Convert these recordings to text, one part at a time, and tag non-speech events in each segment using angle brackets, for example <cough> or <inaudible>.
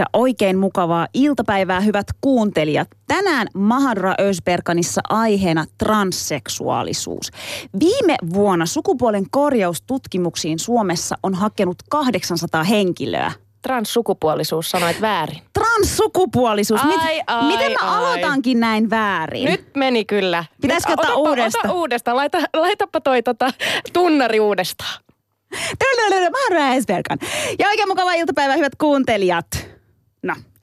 Ja oikein mukavaa iltapäivää, hyvät kuuntelijat. Tänään Mahadra Ösberkanissa aiheena transseksuaalisuus. Viime vuonna sukupuolen korjaustutkimuksiin Suomessa on hakenut 800 henkilöä. Transsukupuolisuus, sanoit väärin. Transsukupuolisuus. Mit, Ai, miten mä ai. aloitankin näin väärin? Nyt meni kyllä. Pitäisikö ottaa uudestaan? Ota uudestaan. Laita, laitapa toi tota, tunnari uudestaan. Mahadra Ösberkan. Ja oikein mukavaa iltapäivää, hyvät kuuntelijat.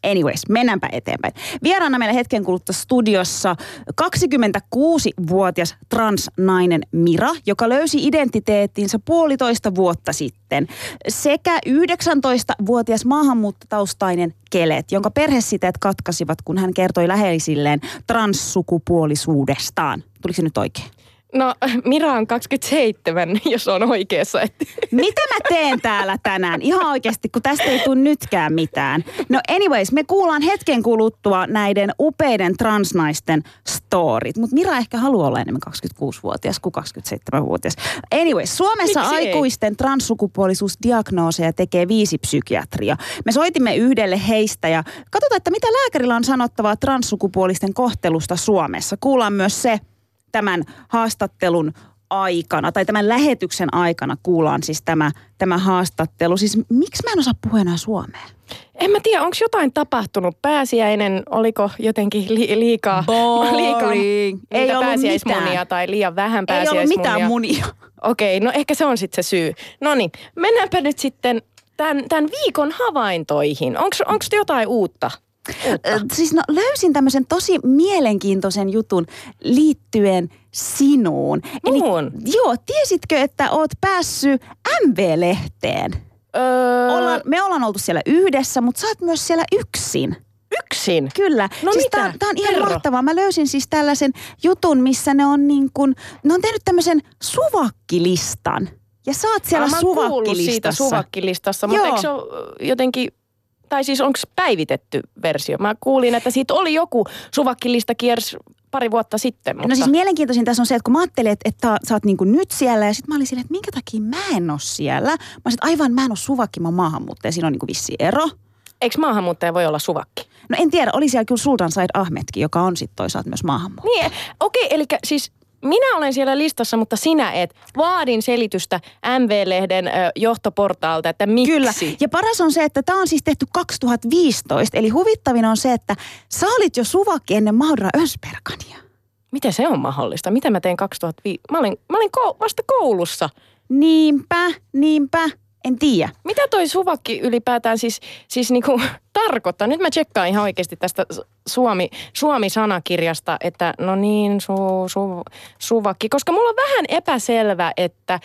Anyways, mennäänpä eteenpäin. Vieraana meillä hetken kuluttua studiossa 26-vuotias transnainen Mira, joka löysi identiteettinsä puolitoista vuotta sitten. Sekä 19-vuotias maahanmuuttotaustainen Kelet, jonka perhesiteet katkasivat, kun hän kertoi läheisilleen transsukupuolisuudestaan. Tuliko se nyt oikein? No, <laughs> Mira on 27, jos on oikeassa. <laughs> Mitä mä teen täällä tänään? Ihan oikeasti, kun tästä ei tule nytkään mitään. No anyways, me kuullaan hetken kuluttua näiden upeiden transnaisten storit. Mutta Mira ehkä haluaa olla enemmän 26-vuotias kuin 27-vuotias. Anyways, Suomessa Miksi ei? aikuisten transsukupuolisuusdiagnooseja tekee viisi psykiatria. Me soitimme yhdelle heistä ja katsotaan, että mitä lääkärillä on sanottavaa transsukupuolisten kohtelusta Suomessa. Kuullaan myös se tämän haastattelun aikana, tai tämän lähetyksen aikana kuullaan siis tämä, tämä haastattelu. Siis miksi mä en osaa puhua enää suomea? en mä tiedä, onko jotain tapahtunut. Pääsiäinen, oliko jotenkin li, liikaa, liikaa Boring. ei Ei ollut pääsiäismunia mitään. tai liian vähän Ei pääsiäismunia. ollut mitään munia. Okei, no ehkä se on sitten se syy. No niin, mennäänpä nyt sitten tämän, tämän viikon havaintoihin. Onko jotain uutta? Uutta? Siis no löysin tämmöisen tosi mielenkiintoisen jutun liittyen sinuun. Muun? joo, tiesitkö, että oot päässyt MV-lehteen? Öö, Ollaan, me ollaan oltu siellä yhdessä, mutta sä oot myös siellä yksin. yksin. Kyllä. No siis mitä? Tää, tää on ihan Kerro. mahtavaa. Mä löysin siis tällaisen jutun, missä ne on niin kuin, ne on tehnyt tämmöisen suvakkilistan. Ja sä oot siellä Ah, suvakkilistassa. siitä suvakkilistassa, mutta Joo. eikö se ole jotenkin, tai siis onko päivitetty versio? Mä kuulin, että siitä oli joku suvakkilista kiersi pari vuotta sitten, mutta No siis mielenkiintoisin tässä on se, että kun mä ajattelin, että, että sä oot niin kuin nyt siellä ja sitten mä olin silleen, että minkä takia mä en ole siellä. Mä olisin, aivan mä en ole suvakki, mä oon maahanmuuttaja. Siinä on niin kuin vissi ero. eikö maahanmuuttaja voi olla suvakki? No en tiedä, oli siellä kyllä Sultan Said Ahmetkin, joka on sitten toisaalta myös maahanmuuttaja. Niin, okei, eli siis minä olen siellä listassa, mutta sinä et. Vaadin selitystä MV-lehden johtoportaalta, että miksi. Kyllä. Ja paras on se, että tämä on siis tehty 2015. Eli huvittavin on se, että sä olit jo suvakki ennen Maudra Ösbergania. Miten se on mahdollista? Mitä mä tein 2005? Mä olin, mä olin kou- vasta koulussa. Niinpä, niinpä. En tiedä. Mitä toi suvakki ylipäätään siis, siis niinku <laughs> tarkoittaa? Nyt mä tsekkaan ihan oikeasti tästä Suomi, Suomi-sanakirjasta, että no niin, su, su, suvakki. Koska mulla on vähän epäselvä, että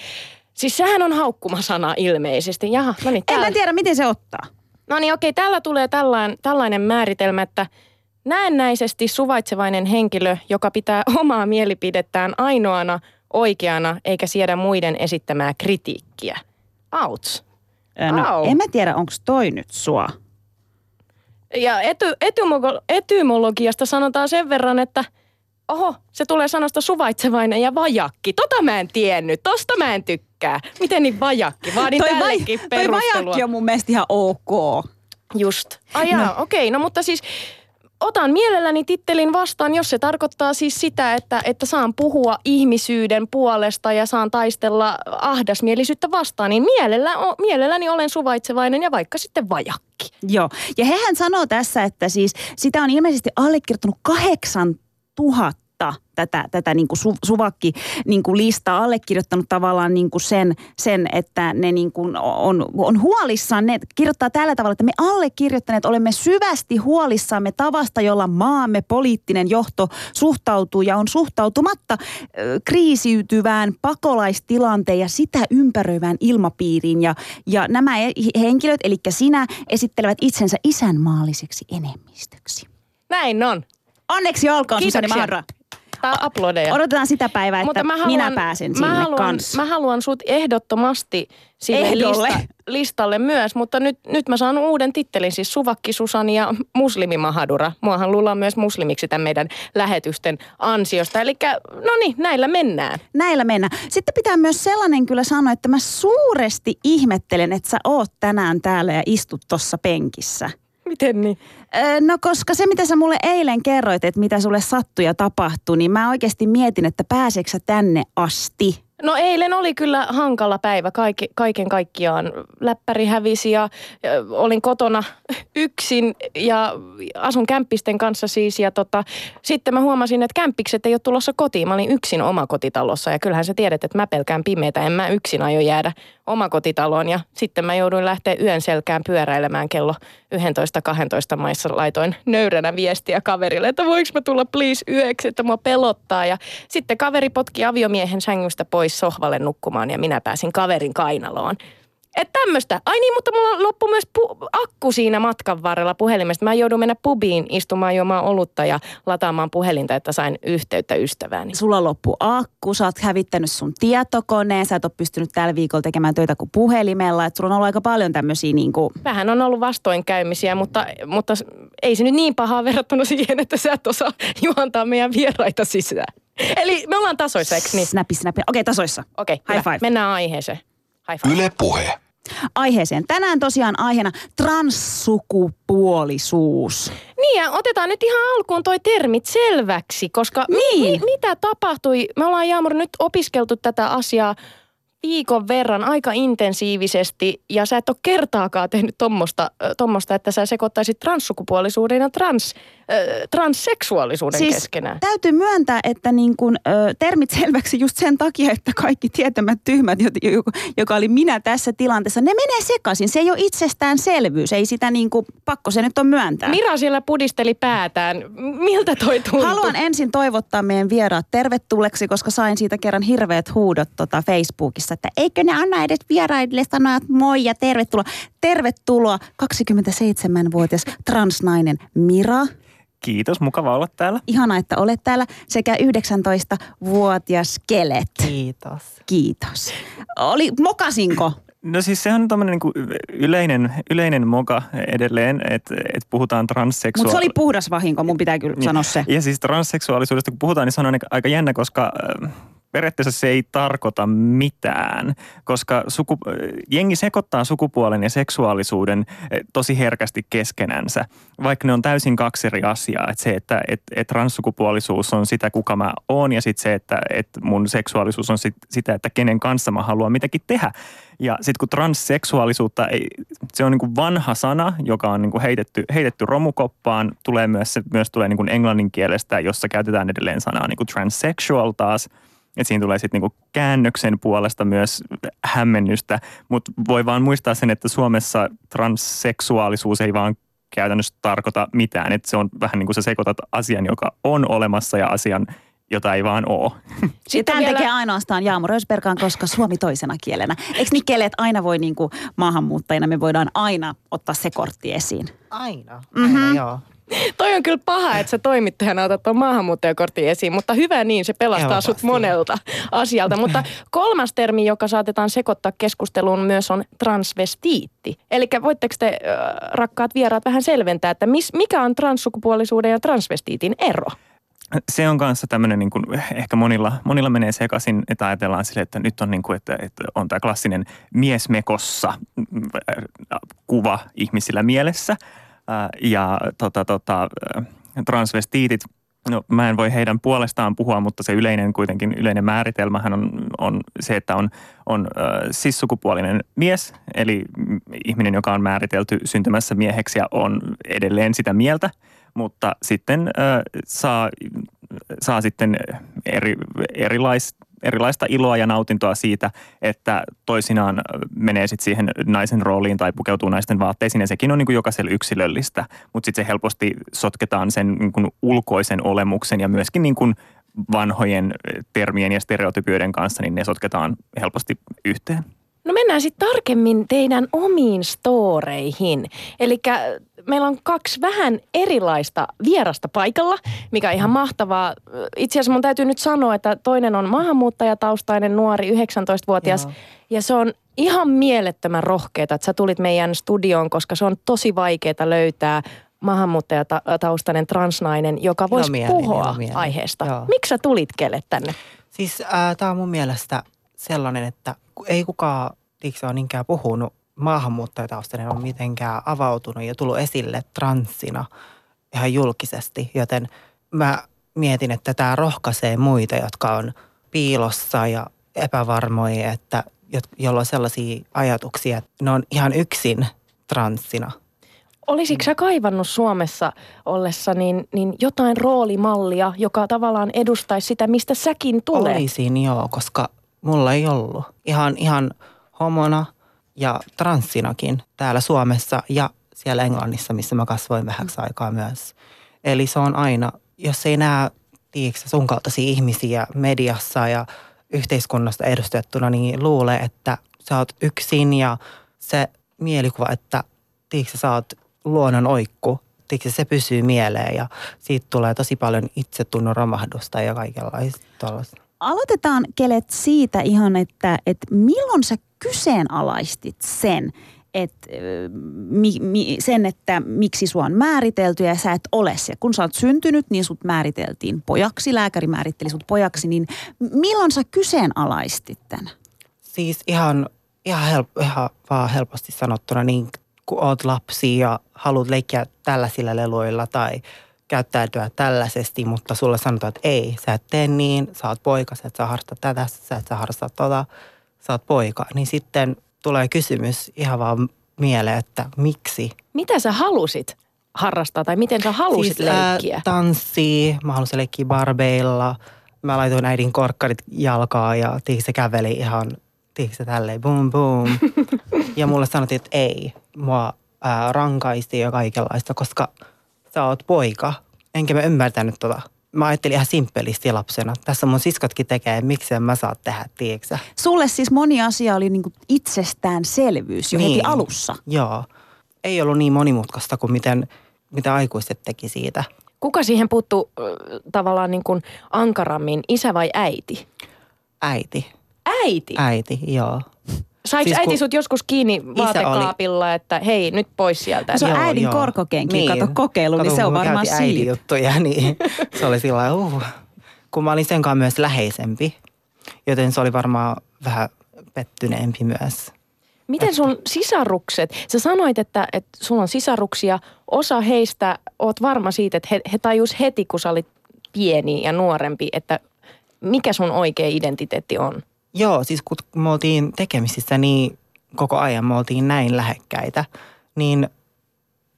siis sehän on haukkumasana ilmeisesti. Jaha, no niin. En mä tiedä, miten se ottaa. No niin, okei, täällä tulee tällainen, tällainen määritelmä, että näennäisesti suvaitsevainen henkilö, joka pitää <laughs> omaa mielipidettään ainoana oikeana eikä siedä muiden esittämää kritiikkiä. Outs. No, Au. en mä tiedä, onko toi nyt sua. Ja ety, etymogo, etymologiasta sanotaan sen verran, että oho, se tulee sanasta suvaitsevainen ja vajakki. Tota mä en tiennyt, tosta mä en tykkää. Miten niin vajakki? Vaadin toi, tällekin toi vajakki on mun mielestä ihan ok. Just. Ai no. okei. No mutta siis otan mielelläni tittelin vastaan, jos se tarkoittaa siis sitä, että, että saan puhua ihmisyyden puolesta ja saan taistella ahdasmielisyyttä vastaan, niin mielellä, mielelläni olen suvaitsevainen ja vaikka sitten vajakki. Joo. Ja hehän sanoo tässä, että siis sitä on ilmeisesti allekirjoittanut 8000 tätä, tätä niin kuin su, suvakki niin kuin listaa allekirjoittanut tavallaan niin kuin sen, sen, että ne niin kuin on, on huolissaan. Ne kirjoittaa tällä tavalla, että me allekirjoittaneet olemme syvästi huolissaamme tavasta, jolla maamme poliittinen johto suhtautuu ja on suhtautumatta kriisiytyvään pakolaistilanteen ja sitä ympäröivään ilmapiiriin. Ja, ja nämä henkilöt, eli sinä, esittelevät itsensä isänmaalliseksi enemmistöksi. Näin on. Onneksi olkoon, Kiitoksia. Mahra. Tää aplodeja. Odotetaan sitä päivää, että Mutta mä haluan, minä pääsen sinne mä haluan, kanssa. Mä haluan sut ehdottomasti sille Ehdolle. lista, listalle myös, mutta nyt, nyt mä saan uuden tittelin, siis Suvakki Susani ja Muslimi Mahadura. Muahan luullaan myös muslimiksi tämän meidän lähetysten ansiosta. Eli no niin, näillä mennään. Näillä mennään. Sitten pitää myös sellainen kyllä sanoa, että mä suuresti ihmettelen, että sä oot tänään täällä ja istut tuossa penkissä. Miten niin? Öö, No koska se, mitä sä mulle eilen kerroit, että mitä sulle sattui ja tapahtui, niin mä oikeasti mietin, että pääseekö sä tänne asti. No eilen oli kyllä hankala päivä kaikki, kaiken kaikkiaan. Läppäri hävisi ja, ja olin kotona yksin ja asun kämppisten kanssa siis. Ja tota, sitten mä huomasin, että kämppikset ei ole tulossa kotiin. Mä olin yksin omakotitalossa ja kyllähän sä tiedät, että mä pelkään pimeätä. En mä yksin aio jäädä omakotitaloon ja sitten mä jouduin lähteä yön selkään pyöräilemään kello 11-12 maissa. Laitoin nöyränä viestiä kaverille, että voiko mä tulla please yöksi, että mua pelottaa. Ja sitten kaveri potki aviomiehen sängystä pois sohvalle nukkumaan ja minä pääsin kaverin kainaloon. Että tämmöistä. Ai niin, mutta mulla loppui myös pu- akku siinä matkan varrella puhelimesta. Mä joudun mennä pubiin istumaan juomaan olutta ja lataamaan puhelinta, että sain yhteyttä ystävääni. Sulla loppu akku, sä oot hävittänyt sun tietokoneen, sä et ole pystynyt tällä viikolla tekemään töitä kuin puhelimella. Että sulla on ollut aika paljon tämmöisiä niin kuin, Vähän on ollut vastoinkäymisiä, mutta, mutta ei se nyt niin pahaa verrattuna siihen, että sä et osaa juontaa meidän vieraita sisään. Eli me ollaan tasoissa, eikö niin? snappi, snappi. Okei, tasoissa. Okei, High hyvä. five. Mennään aiheeseen. High five. Yle Puhe. Aiheeseen. Tänään tosiaan aiheena transsukupuolisuus. Niin ja otetaan nyt ihan alkuun toi termit selväksi, koska mi- Niin. mi- mitä tapahtui? Me ollaan Jaamur nyt opiskeltu tätä asiaa viikon verran aika intensiivisesti ja sä et ole kertaakaan tehnyt tommosta, tommosta että sä sekoittaisit transsukupuolisuuden ja trans, ö, transseksuaalisuuden Siis keskenään. täytyy myöntää, että niin kun, ö, termit selväksi just sen takia, että kaikki tietämät tyhmät, jo- jo- joka oli minä tässä tilanteessa, ne menee sekaisin. Se ei ole itsestäänselvyys, ei sitä niin kuin, pakko se nyt on myöntää. Mira siellä pudisteli päätään. Miltä toi tuntui? Haluan ensin toivottaa meidän vieraat tervetulleeksi, koska sain siitä kerran hirveät huudot tota Facebookissa, että eikö ne anna edes vieraille sanoa että moi ja tervetuloa. Tervetuloa 27-vuotias transnainen Mira. Kiitos, mukava olla täällä. Ihana, että olet täällä. Sekä 19-vuotias Kelet. Kiitos. Kiitos. Oli, mokasinko? No siis sehän on tämmöinen niin yleinen, yleinen moka edelleen, että et puhutaan Mutta transseksuaalisuudesta. se oli puhdas vahinko, mun pitää kyllä Niin. sanoa se. Ja siis transseksuaalisuudesta kun puhutaan, niin se on aika- aika jännä, koska äh, periaatteessa se ei tarkoita mitään, koska suku, jengi sekoittaa sukupuolen ja seksuaalisuuden äh, tosi herkästi keskenänsä, vaikka ne on täysin kaksi eri asiaa. Että se, että et, et transsukupuolisuus on sitä, kuka mä oon, ja sitten se, että et mun seksuaalisuus on sit, sitä, että kenen kanssa mä haluan mitäkin tehdä. Ja sitten kun transseksuaalisuutta, ei, se on niin kuin vanha sana, joka on niin kuin heitetty, heitetty romukoppaan, tulee myös, se myös tulee niin kuin englannin kielestä, jossa käytetään edelleen sanaa niin kuin transsexual taas. Et siinä tulee sitten niinku käännöksen puolesta myös hämmennystä, mutta voi vaan muistaa sen, että Suomessa transseksuaalisuus ei vaan käytännössä tarkoita mitään. Et se on vähän niin kuin sä sekoitat asian, joka on olemassa ja asian, jota ei vaan ole. <laughs> Sitten Tämän vielä- tekee ainoastaan Jaamu Rösbergaan, koska suomi toisena kielenä. Eikö niin kele, että aina voi niin kuin maahanmuuttajina, me voidaan aina ottaa se kortti esiin. Aina. Aina, mm-hmm. joo. <laughs> Toi on kyllä paha, että sä toimittajana otat tuon maahanmuuttajakortin esiin, mutta hyvä niin, se pelastaa Helposti. sut monelta asialta. Mutta kolmas termi, joka saatetaan sekoittaa keskusteluun myös on transvestiitti. Eli voitteko te, äh, rakkaat vieraat, vähän selventää, että mis, mikä on transsukupuolisuuden ja transvestiitin ero? se on kanssa tämmöinen, niin kuin, ehkä monilla, monilla menee sekaisin, että ajatellaan sille, että nyt on, niin kuin, että, että on tämä klassinen miesmekossa mm, kuva ihmisillä mielessä. Ää, Ja tota, tota, transvestiitit, no mä en voi heidän puolestaan puhua, mutta se yleinen kuitenkin, yleinen määritelmähän on, on se, että on, on äh, sissukupuolinen mies, eli ihminen, joka on määritelty syntymässä mieheksi ja on edelleen sitä mieltä, mutta sitten äh, saa saa sitten eri, erilais, erilaista iloa ja nautintoa siitä, että toisinaan menee sitten siihen naisen rooliin tai pukeutuu naisten vaatteisiin ja sekin on niin kuin jokaiselle yksilöllistä, mutta sitten se helposti sotketaan sen niin kuin ulkoisen olemuksen ja myöskin niin kuin vanhojen termien ja stereotypioiden kanssa, niin ne sotketaan helposti yhteen. No mennään sitten tarkemmin teidän omiin storeihin. Eli meillä on kaksi vähän erilaista vierasta paikalla, mikä on ihan mahtavaa. Itse asiassa mun täytyy nyt sanoa, että toinen on maahanmuuttajataustainen nuori, 19-vuotias. Joo. Ja se on ihan mielettömän rohkeeta, että sä tulit meidän studioon, koska se on tosi vaikeaa löytää maahanmuuttajataustainen transnainen, joka voisi puhua aiheesta. Miksi sä tulit Kelle tänne? Siis äh, tämä on mun mielestä sellainen, että ei kukaan tiiäksä, ole niinkään puhunut maahanmuuttajataustainen on mitenkään avautunut ja tullut esille transsina ihan julkisesti, joten mä mietin, että tämä rohkaisee muita, jotka on piilossa ja epävarmoja, että jolla on sellaisia ajatuksia, että ne on ihan yksin transsina. Olisitko sä kaivannut Suomessa ollessa niin, niin jotain roolimallia, joka tavallaan edustaisi sitä, mistä säkin tulet? Olisin joo, koska mulla ei ollut. Ihan, ihan homona ja transsinakin täällä Suomessa ja siellä Englannissa, missä mä kasvoin vähäksi aikaa myös. Eli se on aina, jos ei näe tiiäksä, sun kaltaisia ihmisiä mediassa ja yhteiskunnasta edustettuna, niin luulee, että sä oot yksin ja se mielikuva, että tiiäksä, sä oot luonnon oikku, tiiäksä, se pysyy mieleen ja siitä tulee tosi paljon itsetunnon romahdusta ja kaikenlaista tuollaista. Aloitetaan Kelet siitä ihan, että, että milloin sä kyseenalaistit sen, et, mi, mi, sen, että miksi sua on määritelty ja sä et ole se. Kun sä oot syntynyt, niin sut määriteltiin pojaksi, lääkäri määritteli sut pojaksi, niin milloin sä kyseenalaistit tämän? Siis ihan, ihan, help, ihan vaan helposti sanottuna, niin kun oot lapsi ja haluat leikkiä tällaisilla leluilla tai käyttäytyä tällaisesti, mutta sulle sanotaan, että ei, sä et tee niin, sä oot poika, sä et saa harrastaa tätä, sä et saa harrastaa tota, sä oot poika. Niin sitten tulee kysymys ihan vaan mieleen, että miksi? Mitä sä halusit harrastaa tai miten sä halusit siis, leikkiä? Äh, tanssii, mä halusin leikkiä barbeilla. Mä laitoin äidin korkkarit jalkaa ja se käveli ihan, se tälleen, boom boom. <laughs> ja mulle sanottiin, että ei, mua ää, rankaisti ja kaikenlaista, koska sä oot poika. Enkä mä ymmärtänyt tota mä ajattelin ihan simppelisti lapsena. Tässä mun siskotkin tekee, miksi en mä saa tehdä, tiedätkö Sulle siis moni asia oli niinku itsestäänselvyys jo niin, heti alussa. Joo. Ei ollut niin monimutkaista kuin miten, mitä aikuiset teki siitä. Kuka siihen puuttuu äh, tavallaan niin kuin ankarammin, isä vai äiti? Äiti. Äiti? Äiti, joo. Saiko siis äiti sut joskus kiinni vaatekaapilla, oli... että hei, nyt pois sieltä? No se on joo, äidin joo. korkokenki, niin. kato kokeilu, kato, niin se on varmaan siitä. juttuja, <laughs> niin se oli sillä uh. Kun mä olin sen kanssa myös läheisempi, joten se oli varmaan vähän pettyneempi myös. Miten sun sisarukset, sä sanoit, että, että sulla on sisaruksia, osa heistä, oot varma siitä, että he, he tajus heti, kun sä olit pieni ja nuorempi, että mikä sun oikea identiteetti on? Joo, siis kun me oltiin tekemisissä niin koko ajan, me oltiin näin lähekkäitä, niin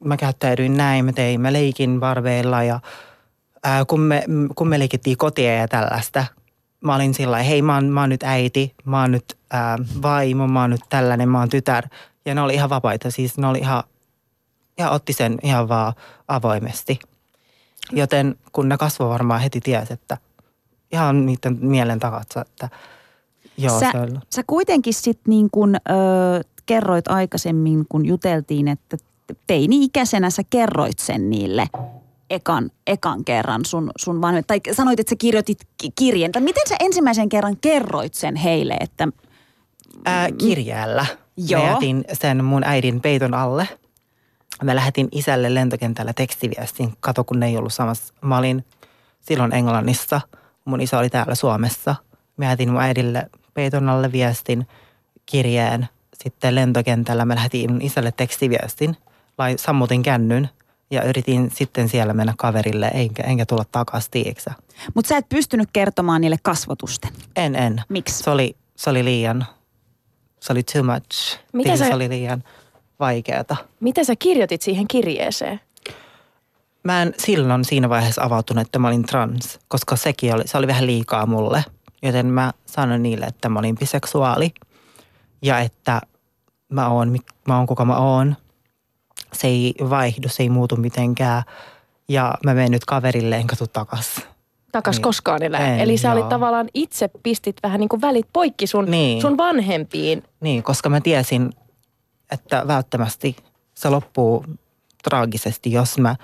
mä käyttäydyin näin, mä tein, mä leikin barbeilla ja ää, kun, me, kun me leikittiin kotia ja tällaista, mä olin sillä hei mä oon, mä oon nyt äiti, mä oon nyt ää, vaimo, mä oon nyt tällainen, mä oon tytär. Ja ne oli ihan vapaita, siis ne oli ihan, ja otti sen ihan vaan avoimesti. Joten kun ne kasvoi varmaan heti ties, että ihan niiden mielen takaa, että – Joo, sä, sä kuitenkin sitten niin kun, ö, kerroit aikaisemmin, kun juteltiin, että teini-ikäisenä sä kerroit sen niille ekan, ekan kerran sun, sun vanhemmille. Tai sanoit, että sä kirjoitit kirjeen. Tai miten sä ensimmäisen kerran kerroit sen heille, että... Ää, kirjäällä. Joo. Mä jätin sen mun äidin peiton alle. Mä lähetin isälle lentokentällä tekstiviestin. Kato, kun ne ei ollut samassa. Mä olin silloin Englannissa. Mun isä oli täällä Suomessa. Mä jätin mun äidille peiton alle viestin, kirjeen. Sitten lentokentällä mä lähetin isälle tekstiviestin, lai, sammutin kännyn ja yritin sitten siellä mennä kaverille, enkä, enkä tulla takaisin, tiiäksä. Mutta sä et pystynyt kertomaan niille kasvotusten. En, en. Miksi? Se oli, se oli liian, se oli too much. Mitä sä, se oli liian vaikeata. Mitä sä kirjoitit siihen kirjeeseen? mä en silloin siinä vaiheessa avautunut, että mä olin trans, koska sekin oli, se oli vähän liikaa mulle. Joten mä sanoin niille, että mä olin biseksuaali ja että mä oon, mä oon kuka mä oon. Se ei vaihdu, se ei muutu mitenkään. Ja mä menen nyt kaverille enkä tuu takas. Takas Niin. koskaan lähde. En, Eli sä olit tavallaan itse pistit vähän niin kuin välit poikki sun, Niin. sun vanhempiin. Niin, koska mä tiesin, että välttämättä se loppuu traagisesti, jos mä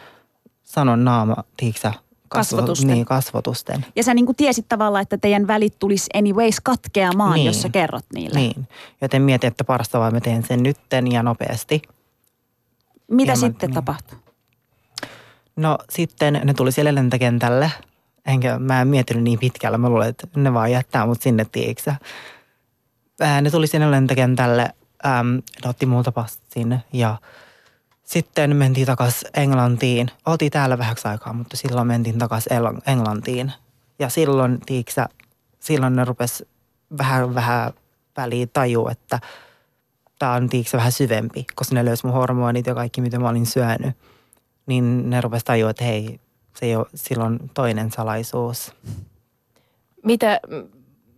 sanon naama, tiiäksä, Kasvotusten. Niin, kasvotusten. Ja sä niin kuin tiesit tavallaan, että teidän välit tulisi anyways katkeamaan, Niin. jos sä kerrot niille. Niin, joten mietin, että parasta vaan mä teen sen nytten ja nopeasti. Mitä Ja mä- sitten niin. tapahtui? No sitten ne tuli siellä lentokentälle. Enkä mä en miettinyt niin pitkällä. Mä luulen, että ne vaan jättää mut sinne, tiiäksä. Ne tuli sinne lentokentälle, äm, ne otti multa passin ja sitten mentiin takas Englantiin. Oltiin täällä vähäksi aikaa, mutta silloin mentiin takas Englantiin. Ja silloin, tiiäksä, silloin ne rupes vähän, vähän väliin taju, että tämä on tiiäksä, vähän syvempi, koska ne löysi mun hormonit ja kaikki, mitä mä olin syönyt niin ne rupesi tajua, että hei, se ei ole silloin toinen salaisuus. Mitä,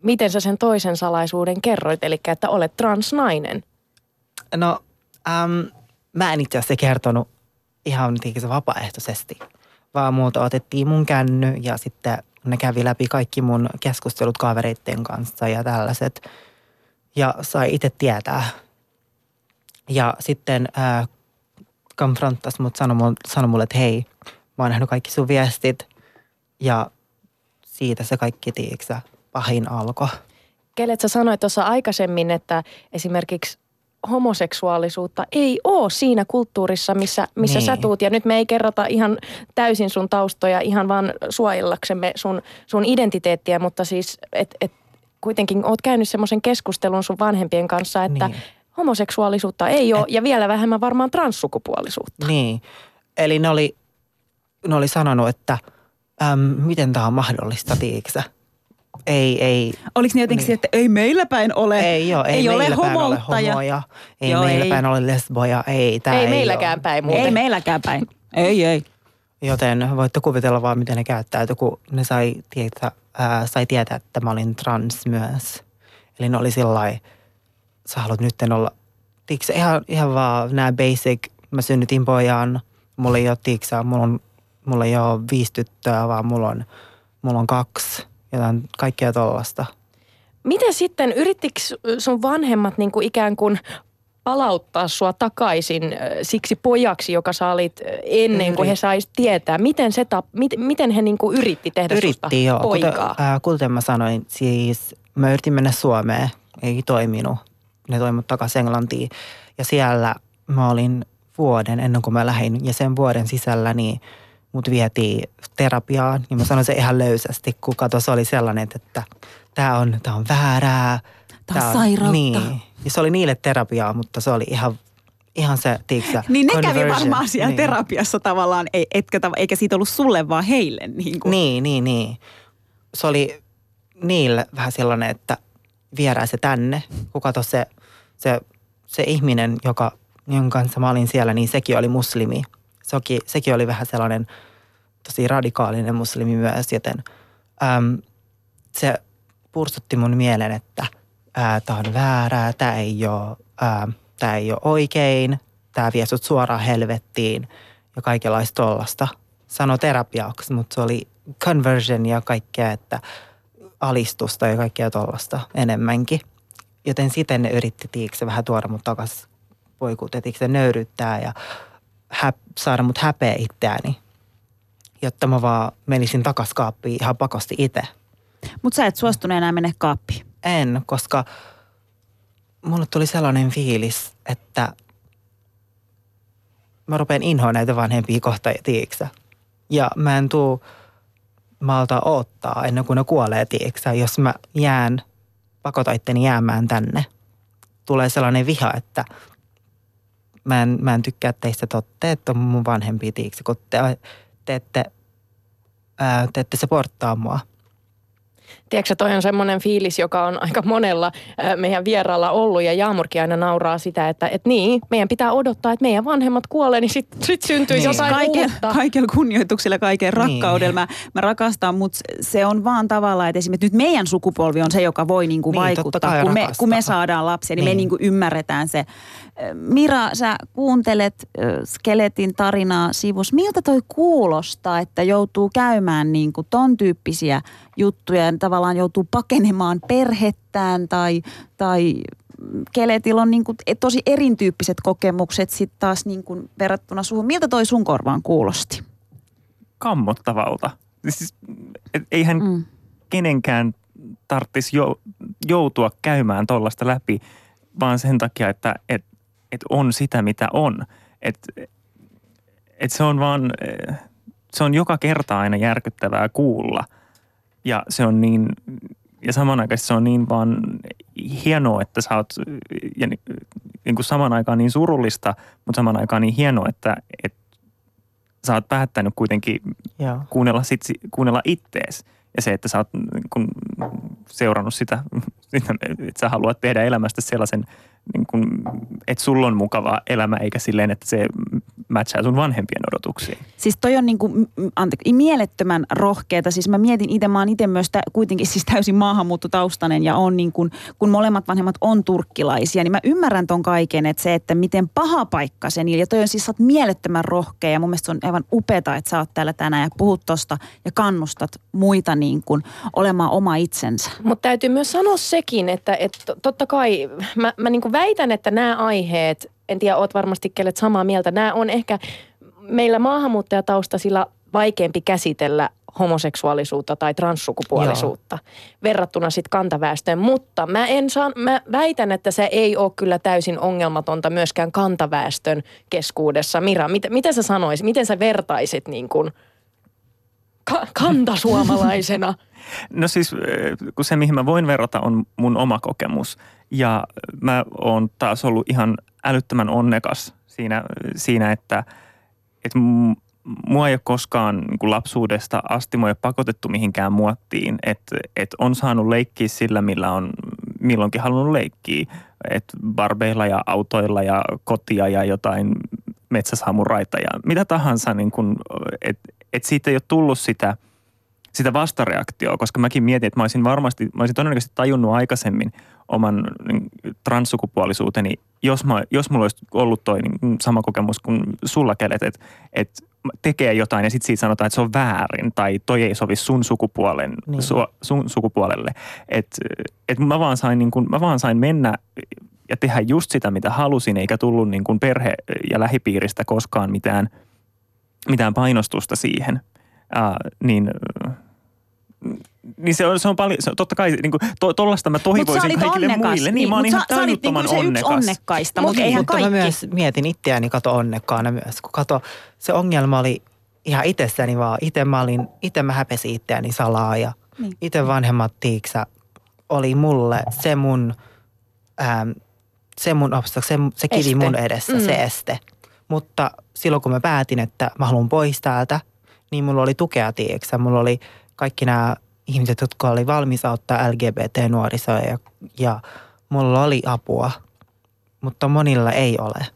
miten sä sen toisen salaisuuden kerroit? Eli että olet transnainen. No, äm, mä en itse asiassa kertonut ihan tiiäksä, vapaaehtoisesti, vaan multa otettiin mun känny ja sitten ne kävi läpi kaikki mun keskustelut kavereitten kanssa ja tällaiset. Ja sai itse tietää. Ja sitten äh, konfronttas mut, sanoi sano mulle, että hei, mä oon nähnyt kaikki sun viestit. Ja siitä se kaikki, tiiäksä, pahin alkoi. Kelet sä sanoit tuossa aikaisemmin, että esimerkiksi homoseksuaalisuutta ei ole siinä kulttuurissa, missä, missä Niin. sä tuut. Ja nyt me ei kerrota ihan täysin sun taustoja, ihan vaan suojellaksemme sun, sun identiteettiä, mutta siis et, et kuitenkin oot käynyt semmoisen keskustelun sun vanhempien kanssa, että Niin. homoseksuaalisuutta ei ole ja vielä vähemmän varmaan transsukupuolisuutta. Niin. Eli ne oli, ne oli sanonut, että äm, miten tämä on mahdollista, tiiäksä? Ei, ei, Oliko ne jotenkin niin. että ei meillä päin ole, ei, ole, ei, ei ole ole homoutta ja- homoja, ei Joo, meillä ei. päin ole lesboja, ei, tää Ei ei, meilläkään ole. päin muuten. ei meilläkään päin. Ei, ei. Joten voitte kuvitella vaan, miten ne käyttäytyi, kun ne sai, tietää, ää, sai tietää, että mä olin trans myös. Eli ne oli sillä lailla, sä haluat nytten olla, tiiäksä, ihan, ihan vaan nämä basic, mä synnytin pojan, mulla ei ole, tiiäksä, mulla, on, mulla ei ole viisi tyttöä, vaan mulla on, mulla on kaksi, jotain kaikkea tollasta. Miten sitten, yrittikö sun vanhemmat niin kuin ikään kuin palauttaa sua takaisin äh, siksi pojaksi, joka sä olit äh, ennen kuin he sais tietää? Miten, se tap, mit, miten he niin kuin yritti tehdä susta Yritti joo, kuten, poikaa? ää, kuten mä sanoin, siis mä yritin mennä Suomeen, ei toiminut. Ne toimivat takaisin Englantiin. Ja siellä mä olin vuoden ennen kuin mä lähdin. Ja sen vuoden sisällä niin mut vietiin terapiaan. Ja mä sanoin se ihan löysästi, kun kato, se oli sellainen, että tämä on, tää on väärää. Tää on sairautta. Niin. Ja se oli niille terapiaa, mutta se oli ihan, ihan se, tiiäksä, Niin ne kävi varmaan siellä niin. terapiassa tavallaan, ei- etkä, eikä siitä ollut sulle vaan heille. Niin, kuin. Niin, niin, niin. Se oli niille vähän sellainen, että viedään se tänne. Kun kato se, se, se ihminen, joka, jonka kanssa mä olin siellä, niin sekin oli muslimi. Sekin, sekin oli vähän sellainen tosi radikaalinen muslimi myös, joten äm, se pursutti mun mielen, että tämä on väärää, tämä ei ole, tää ei ole oikein, tämä vie sut suoraan helvettiin ja kaikenlaista tollasta. Sano terapiaksi, mutta se oli conversion ja kaikkea, että alistusta ja kaikkea tollasta enemmänkin. Joten siten ne yritti tiikse vähän tuoda mut takas poikuuteen, tiikse nöyryttää ja häp, saada mut häpeä itseäni. Jotta mä vaan menisin takas kaappiin ihan pakosti itse. Mutta sä et suostunut enää mennä kaappiin. En, koska mulle tuli sellainen fiilis, että mä rupean inhoa näitä vanhempia kohta, tiiäksä. Ja mä en tuu malta odottaa ennen kuin ne kuolee, tiiäksä. Jos mä jään, pakota itteni jäämään tänne, tulee sellainen viha, että mä en, mä en tykkää teistä, että te ette ole mun vanhempia, tiiäksä, kun te, te, ette, te ette se porttaa mua. Tiedätkö, toi on semmoinen fiilis, joka on aika monella meidän vieraalla ollut ja Jaamurkin aina nauraa sitä, että et niin, meidän pitää odottaa, että meidän vanhemmat kuolee, niin sitten sit syntyy Niin. jotain kaiken, uutta. kaikella kunnioituksella, kaiken Niin. rakkaudella. Mä, mä rakastan, mutta se on vaan tavallaan, että esimerkiksi nyt meidän sukupolvi on se, joka voi niinku Niin, vaikuttaa. Kun me, kun me saadaan lapsia, niin, niin. me Niin. niinku ymmärretään se. Mira, sä kuuntelet Skeletin tarinaa sivus. Miltä toi kuulostaa, että joutuu käymään niinku ton tyyppisiä juttuja ja tavallaan joutuu pakenemaan perhettään tai, tai Keletillä on niinku tosi erityyppiset kokemukset sitten taas niinku verrattuna suhun. Miltä toi sun korvaan kuulosti? Kammottavalta. Siis, et eihän Mm. mm. kenenkään tarvitsisi jo, joutua käymään tuollaista läpi, vaan sen takia, että et, et on sitä, mitä on. Et, et se on vaan, eh, se on joka kerta aina järkyttävää kuulla. Ja se on niin, ja samanaikaisesti se on niin vaan hienoa, että sä oot, ja ni- niin kuin saman aikaan niin surullista, mutta saman aikaan niin hienoa, että, että sä oot päättänyt kuitenkin Joo. kuunnella, sit, kuunnella ittees. Ja se, että sä oot niin kun, seurannut sitä, sitä, <laughs> että sä haluat tehdä elämästä sellaisen, niin kun, että sulla on mukava elämä, eikä silleen, että se matchaa sun vanhempien odotuksiin. Siis toi on m- m- anteeksi, mielettömän rohkeeta. Siis mä mietin itse, mä oon itse myös tä, kuitenkin siis täysin maahanmuuttotaustainen ja on niin kun, kun molemmat vanhemmat on turkkilaisia, niin mä ymmärrän ton kaiken, että se, että miten paha paikka se niillä. Ja toi on siis, sä oot mielettömän rohkea ja mun mielestä se on aivan upeta, että sä oot täällä tänään ja puhut tosta ja kannustat muita niin kun olemaan oma itsensä. Mutta täytyy myös sanoa sekin, että, että totta kai mä, mä niin väitän, että nämä aiheet, en tiedä, oot varmasti kelet samaa mieltä, nämä on ehkä meillä maahanmuuttajataustaisilla vaikeampi käsitellä homoseksuaalisuutta tai transsukupuolisuutta Joo. verrattuna sitten kantaväestöön. Mutta mä, en saa, mä väitän, että se ei ole kyllä täysin ongelmatonta myöskään kantaväestön keskuudessa. Mira, mit, mitä sä sanoisit, miten sä vertaisit niin kuin ka- kantasuomalaisena? <laughs> No siis, eh, kun se mihin mä voin verrata on mun oma kokemus. Ja mä oon taas ollut ihan älyttömän onnekas siinä, siinä että, että mua ei ole koskaan niin kuin lapsuudesta asti, mua ei ole pakotettu mihinkään muottiin. Että et on saanut leikkiä sillä, millä on milloinkin halunnut leikkiä. Että barbeilla ja autoilla ja kotia ja jotain metsäsamuraita ja mitä tahansa. Niin että et siitä ei ole tullut sitä – sitä vastareaktioa, koska mäkin mietin, että mä olisin varmasti, mä olisin todennäköisesti tajunnut aikaisemmin oman niin, transsukupuolisuuteni, jos, mä, jos mulla olisi ollut toi niin, sama kokemus kuin sulla kelet, että, että tekee jotain ja sitten siitä sanotaan, että se on väärin tai toi ei sovi sun, sukupuolen, Niin. su, sun sukupuolelle. Että et mä, vaan sain, niin kuin, mä vaan sain mennä ja tehdä just sitä, mitä halusin, eikä tullut niin kuin perhe- ja lähipiiristä koskaan mitään, mitään painostusta siihen. Uh, niin, niin se on, se on paljon, se on totta kai, niin kuin, to, tollasta mä sä toivoisin kaikille onnekas. muille. Niin, mä oon mut ihan sä, sä olit tajuttoman niinku se yksi onnekas. onnekkaista, Mut mutta niin, eihän Mutta kaikki. mä myös mietin itseäni kato onnekkaana myös, kun kato, se ongelma oli ihan itsessäni vaan. Itse mä olin, itse mä häpesin itseäni salaa ja Niin. niin. itse vanhemmat tiiksä oli mulle se mun, ähm, se mun obstak, se, se kivi Este. mun edessä, mm. se este. Mutta silloin kun mä päätin, että mä haluan pois täältä, niin mulla oli tukea, tiiksä. Mulla oli kaikki nämä ihmiset, jotka oli valmis auttaa LGBT-nuorisoa ja, ja mulla oli apua, mutta monilla ei ole.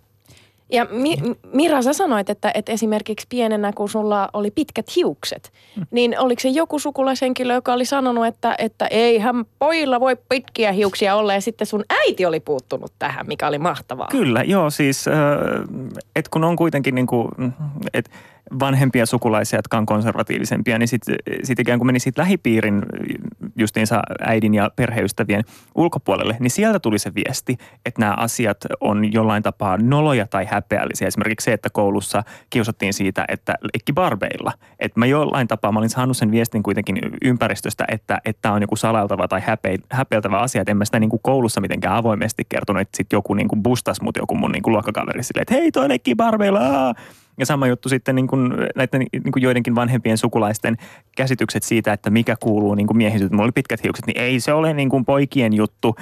Ja Mi- Mira, sä sanoit, että, että esimerkiksi pienenä, kun sulla oli pitkät hiukset, niin oliko se joku sukulaishenkilö, joka oli sanonut, että, että eihän pojilla voi pitkiä hiuksia olla, ja sitten sun äiti oli puuttunut tähän, mikä oli mahtavaa. Kyllä, joo siis, että kun on kuitenkin niin kuin, että vanhempia sukulaisia, jotka on konservatiivisempia, niin sitten sit ikään kuin meni siitä lähipiirin justiinsa äidin ja perheystävien ulkopuolelle, niin sieltä tuli se viesti, että nämä asiat on jollain tapaa noloja tai häpeällisiä. Esimerkiksi se, että koulussa kiusattiin siitä, että leikki barbeilla. Että mä jollain tapaa, mä olin saanut sen viestin kuitenkin ympäristöstä, että tämä on joku salailtava tai häpe, häpeältävä asia, että en mä sitä niin kuin koulussa mitenkään avoimesti kertonut, että sitten joku niin kuin bustas mut joku mun niin kuin luokkakaveri silleen, että hei toi leikki barbeilla. Ja sama juttu sitten niin kuin näiden niin kuin joidenkin vanhempien sukulaisten käsitykset siitä, että mikä kuuluu niin kuin miehisyyteen. Mulla oli pitkät hiukset, niin ei se ole niin kuin poikien juttu.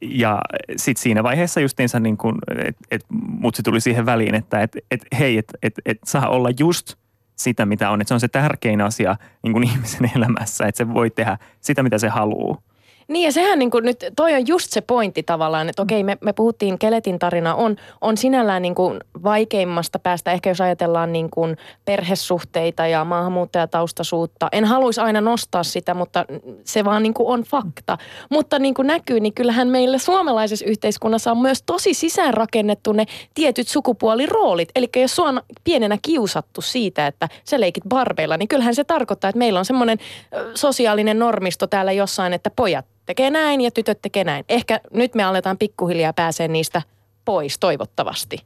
Ja sitten siinä vaiheessa justiinsa, niin kuin, että et, mutsi tuli siihen väliin, että et, et, hei, että et, et saa olla just sitä, mitä on. Että se on se tärkein asia niin kuin ihmisen elämässä, että se voi tehdä sitä, mitä se haluaa. Niin ja sehän niin kuin nyt, toi on just se pointti tavallaan, että okei me, me puhuttiin, Keletin tarina on, on sinällään niin kuin vaikeimmasta päästä, ehkä jos ajatellaan niin kuin perhesuhteita ja maahanmuuttajataustaisuutta. En haluaisi aina nostaa sitä, mutta se vaan niin kuin on fakta. Mutta niin kuin näkyy, niin kyllähän meillä suomalaisessa yhteiskunnassa on myös tosi sisäänrakennettu ne tietyt sukupuoliroolit. Eli jos sua on pienenä kiusattu siitä, että sä leikit barbeilla, niin kyllähän se tarkoittaa, että meillä on semmoinen sosiaalinen normisto täällä jossain, että pojat tekee näin ja tytöt tekee näin. Ehkä nyt me aletaan pikkuhiljaa pääsee niistä pois toivottavasti.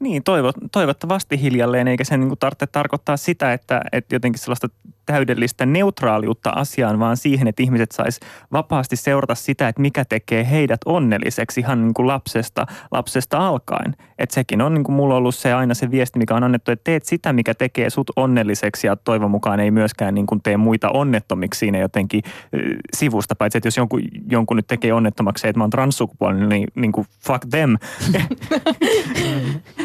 Niin, toivo, toivottavasti hiljalleen, eikä sen niin tarvitse tarkoittaa sitä, että, että jotenkin sellaista täydellistä neutraaliutta asiaan, vaan siihen, että ihmiset sais vapaasti seurata sitä, että mikä tekee heidät onnelliseksi ihan niin kuin lapsesta, lapsesta alkaen. Että sekin on niin kuin mulla ollut se aina se viesti, mikä on annettu, että teet sitä, mikä tekee sut onnelliseksi ja toivon mukaan ei myöskään niin kuin tee muita onnettomiksi siinä jotenkin sivusta. Paitsi, että jos jonkun, jonkun nyt tekee onnettomaksi, että mä oon transsukupuolinen, niin, niin kuin fuck them. <laughs>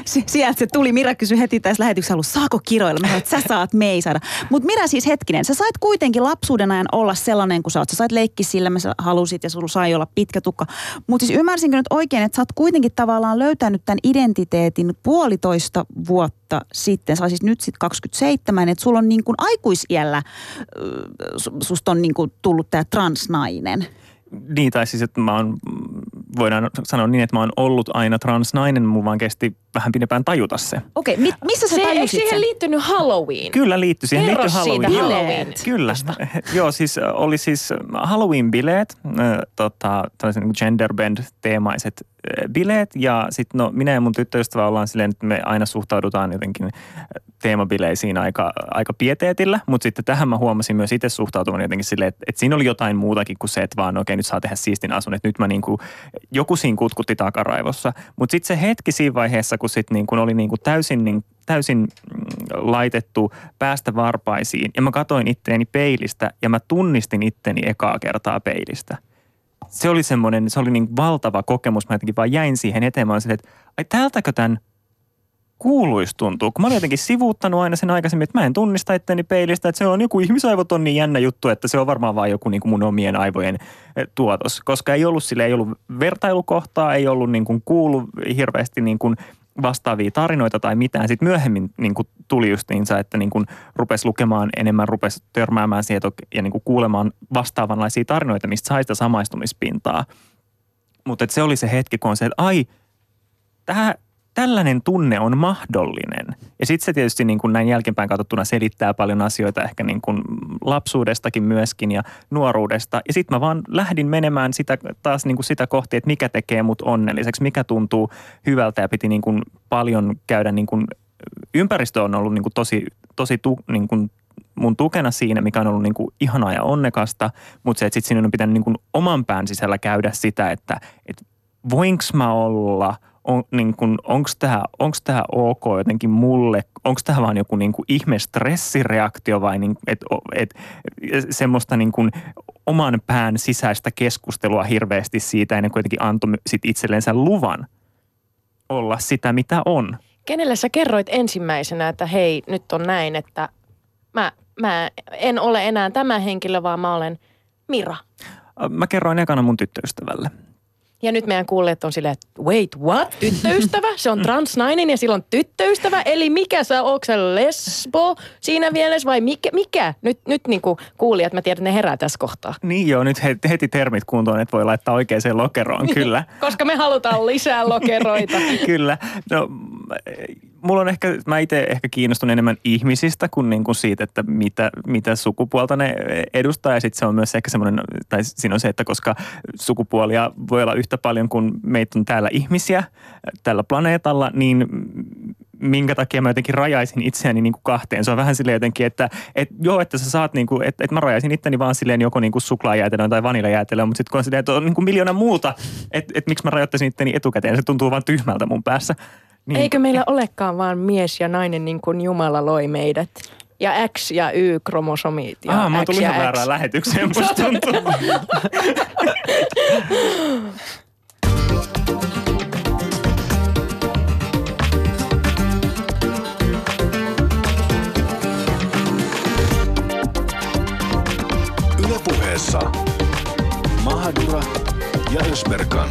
Sieltä se tuli. Mira kysyi heti tässä lähetyksessä saako kiroilla? Mä sanoin, että sä saat, me ei saada. Mutta Mira siis hetkinen, sä sait kuitenkin lapsuuden ajan olla sellainen kuin sä oot. Sä sait leikki sillä, mä halusit ja sulla sai olla pitkä tukka. Mutta siis ymmärsinkö nyt oikein, että sä oot kuitenkin tavallaan löytänyt tämän identiteetin puolitoista vuotta sitten. Sä siis nyt sitten 27, että sulla on niin kuin aikuisiällä, susta on niin kuin tullut tämä transnainen. Niin, tai siis, että mä oon, voidaan sanoa niin, että mä oon ollut aina transnainen, mun vaan kesti vähän pidempään tajuta se. Okei, okay, missä sä se, tajusit siihen sen? liittynyt Halloween? Kyllä liittyi siihen. Kerro liittyi siitä Halloween. Halloween. Kyllä. <laughs> Joo, siis oli siis Halloween-bileet, äh, tota, tällaiset niin gender bend-teemaiset äh, bileet. Ja sitten no, minä ja mun tyttöystävä ollaan silleen, että me aina suhtaudutaan jotenkin äh, teemabileisiin aika, aika pieteetillä. Mutta sitten tähän mä huomasin myös itse suhtautuvan jotenkin silleen, että, että siinä oli jotain muutakin kuin se, että vaan okei, nyt saa tehdä siistin asun. Että nyt mä niin kuin, joku siinä kutkutti takaraivossa. Mutta sitten se hetki siinä vaiheessa, kun sit niin kuin oli niin kuin täysin niin täysin mm, laitettu päästä varpaisiin. Ja mä katoin itteeni peilistä ja mä tunnistin itteni ekaa kertaa peilistä. Se oli semmoinen, se oli niin valtava kokemus. Mä jotenkin vaan jäin siihen eteen. Mä olin silleen, että ai täältäkö tämän kuuluisi tuntuu. Kun mä olin jotenkin sivuuttanut aina sen aikaisemmin, että mä en tunnista itteni peilistä, että se on joku ihmisaivot on niin jännä juttu, että se on varmaan vain joku niin kuin mun omien aivojen eh, tuotos. Koska ei ollut sille, ei ollut vertailukohtaa, ei ollut niin kuin kuulu hirveästi niin kuin vastaavia tarinoita tai mitään. Sitten myöhemmin niin kuin tuli justiinsa, että niin kuin rupesi lukemaan enemmän, rupesi törmäämään siihen ja niin kuin kuulemaan vastaavanlaisia tarinoita, mistä sai sitä samaistumispintaa. Mutta se oli se hetki, kun on se, että ai, tämä, tällainen tunne on mahdollinen. Ja sitten se tietysti niin kuin näin jälkeenpäin katsottuna selittää paljon asioita ehkä niin kuin lapsuudestakin myöskin ja nuoruudesta. Ja sitten mä vaan lähdin menemään sitä, taas niin kuin sitä kohti, että mikä tekee mut onnelliseksi, mikä tuntuu hyvältä ja piti niin kuin paljon käydä niin kuin, ympäristö on ollut niin kuin tosi, tosi tu, niin kuin mun tukena siinä, mikä on ollut niin kuin ihanaa ja onnekasta, mutta se, että sitten sinun on pitänyt niin kuin oman pään sisällä käydä sitä, että, että voinko mä olla – on, niin kuin, onko tämä onks tää ok jotenkin mulle, onko tämä vaan joku niin kuin ihme stressireaktio vai niin, et, et, semmoista niin kuin oman pään sisäistä keskustelua hirveästi siitä ennen kuin jotenkin antoi sit itsellensä luvan olla sitä, mitä on. Kenelle sä kerroit ensimmäisenä, että hei, nyt on näin, että mä, mä en ole enää tämä henkilö, vaan mä olen Mira. Mä kerroin ekana mun tyttöystävälle. Ja nyt meidän kuulijat on silleen, että wait, what? Tyttöystävä? Se on transnainen ja silloin tyttöystävä? Eli mikä sä, onko se lesbo siinä mielessä vai mikä? mikä? Nyt, nyt niin kuin kuulijat, mä tiedän, ne herää tässä kohtaa. Niin joo, nyt heti, heti termit kuntoon, että voi laittaa oikeaan lokeroon, kyllä. Koska me halutaan lisää lokeroita. <laughs> kyllä. No, mulla on ehkä, mä itse ehkä kiinnostun enemmän ihmisistä kuin, niin kuin siitä, että mitä, mitä sukupuolta ne edustaa. Ja sitten se on myös ehkä semmoinen, tai siinä on se, että koska sukupuolia voi olla yhtä paljon kuin meitä on täällä ihmisiä tällä planeetalla, niin minkä takia mä jotenkin rajaisin itseäni niin kuin kahteen. Se on vähän silleen jotenkin, että et, joo, että sä saat, niin kuin, että, että mä rajaisin itteni vaan silleen joko niin suklaajäätelöön tai vaniljajäätelöön, mutta sitten kun on silleen, että on niin kuin miljoona muuta, että, että miksi mä rajoittaisin itteni etukäteen, se tuntuu vaan tyhmältä mun päässä. Niin. Eikö meillä olekaan vaan mies ja nainen niin kuin Jumala loi meidät? Ja X ja Y-kromosomit ja Aa, mä X ja ihan X. väärään lähetykseen, musta tuntuu. Ylepuheessa Mahadura ja Ösberkan.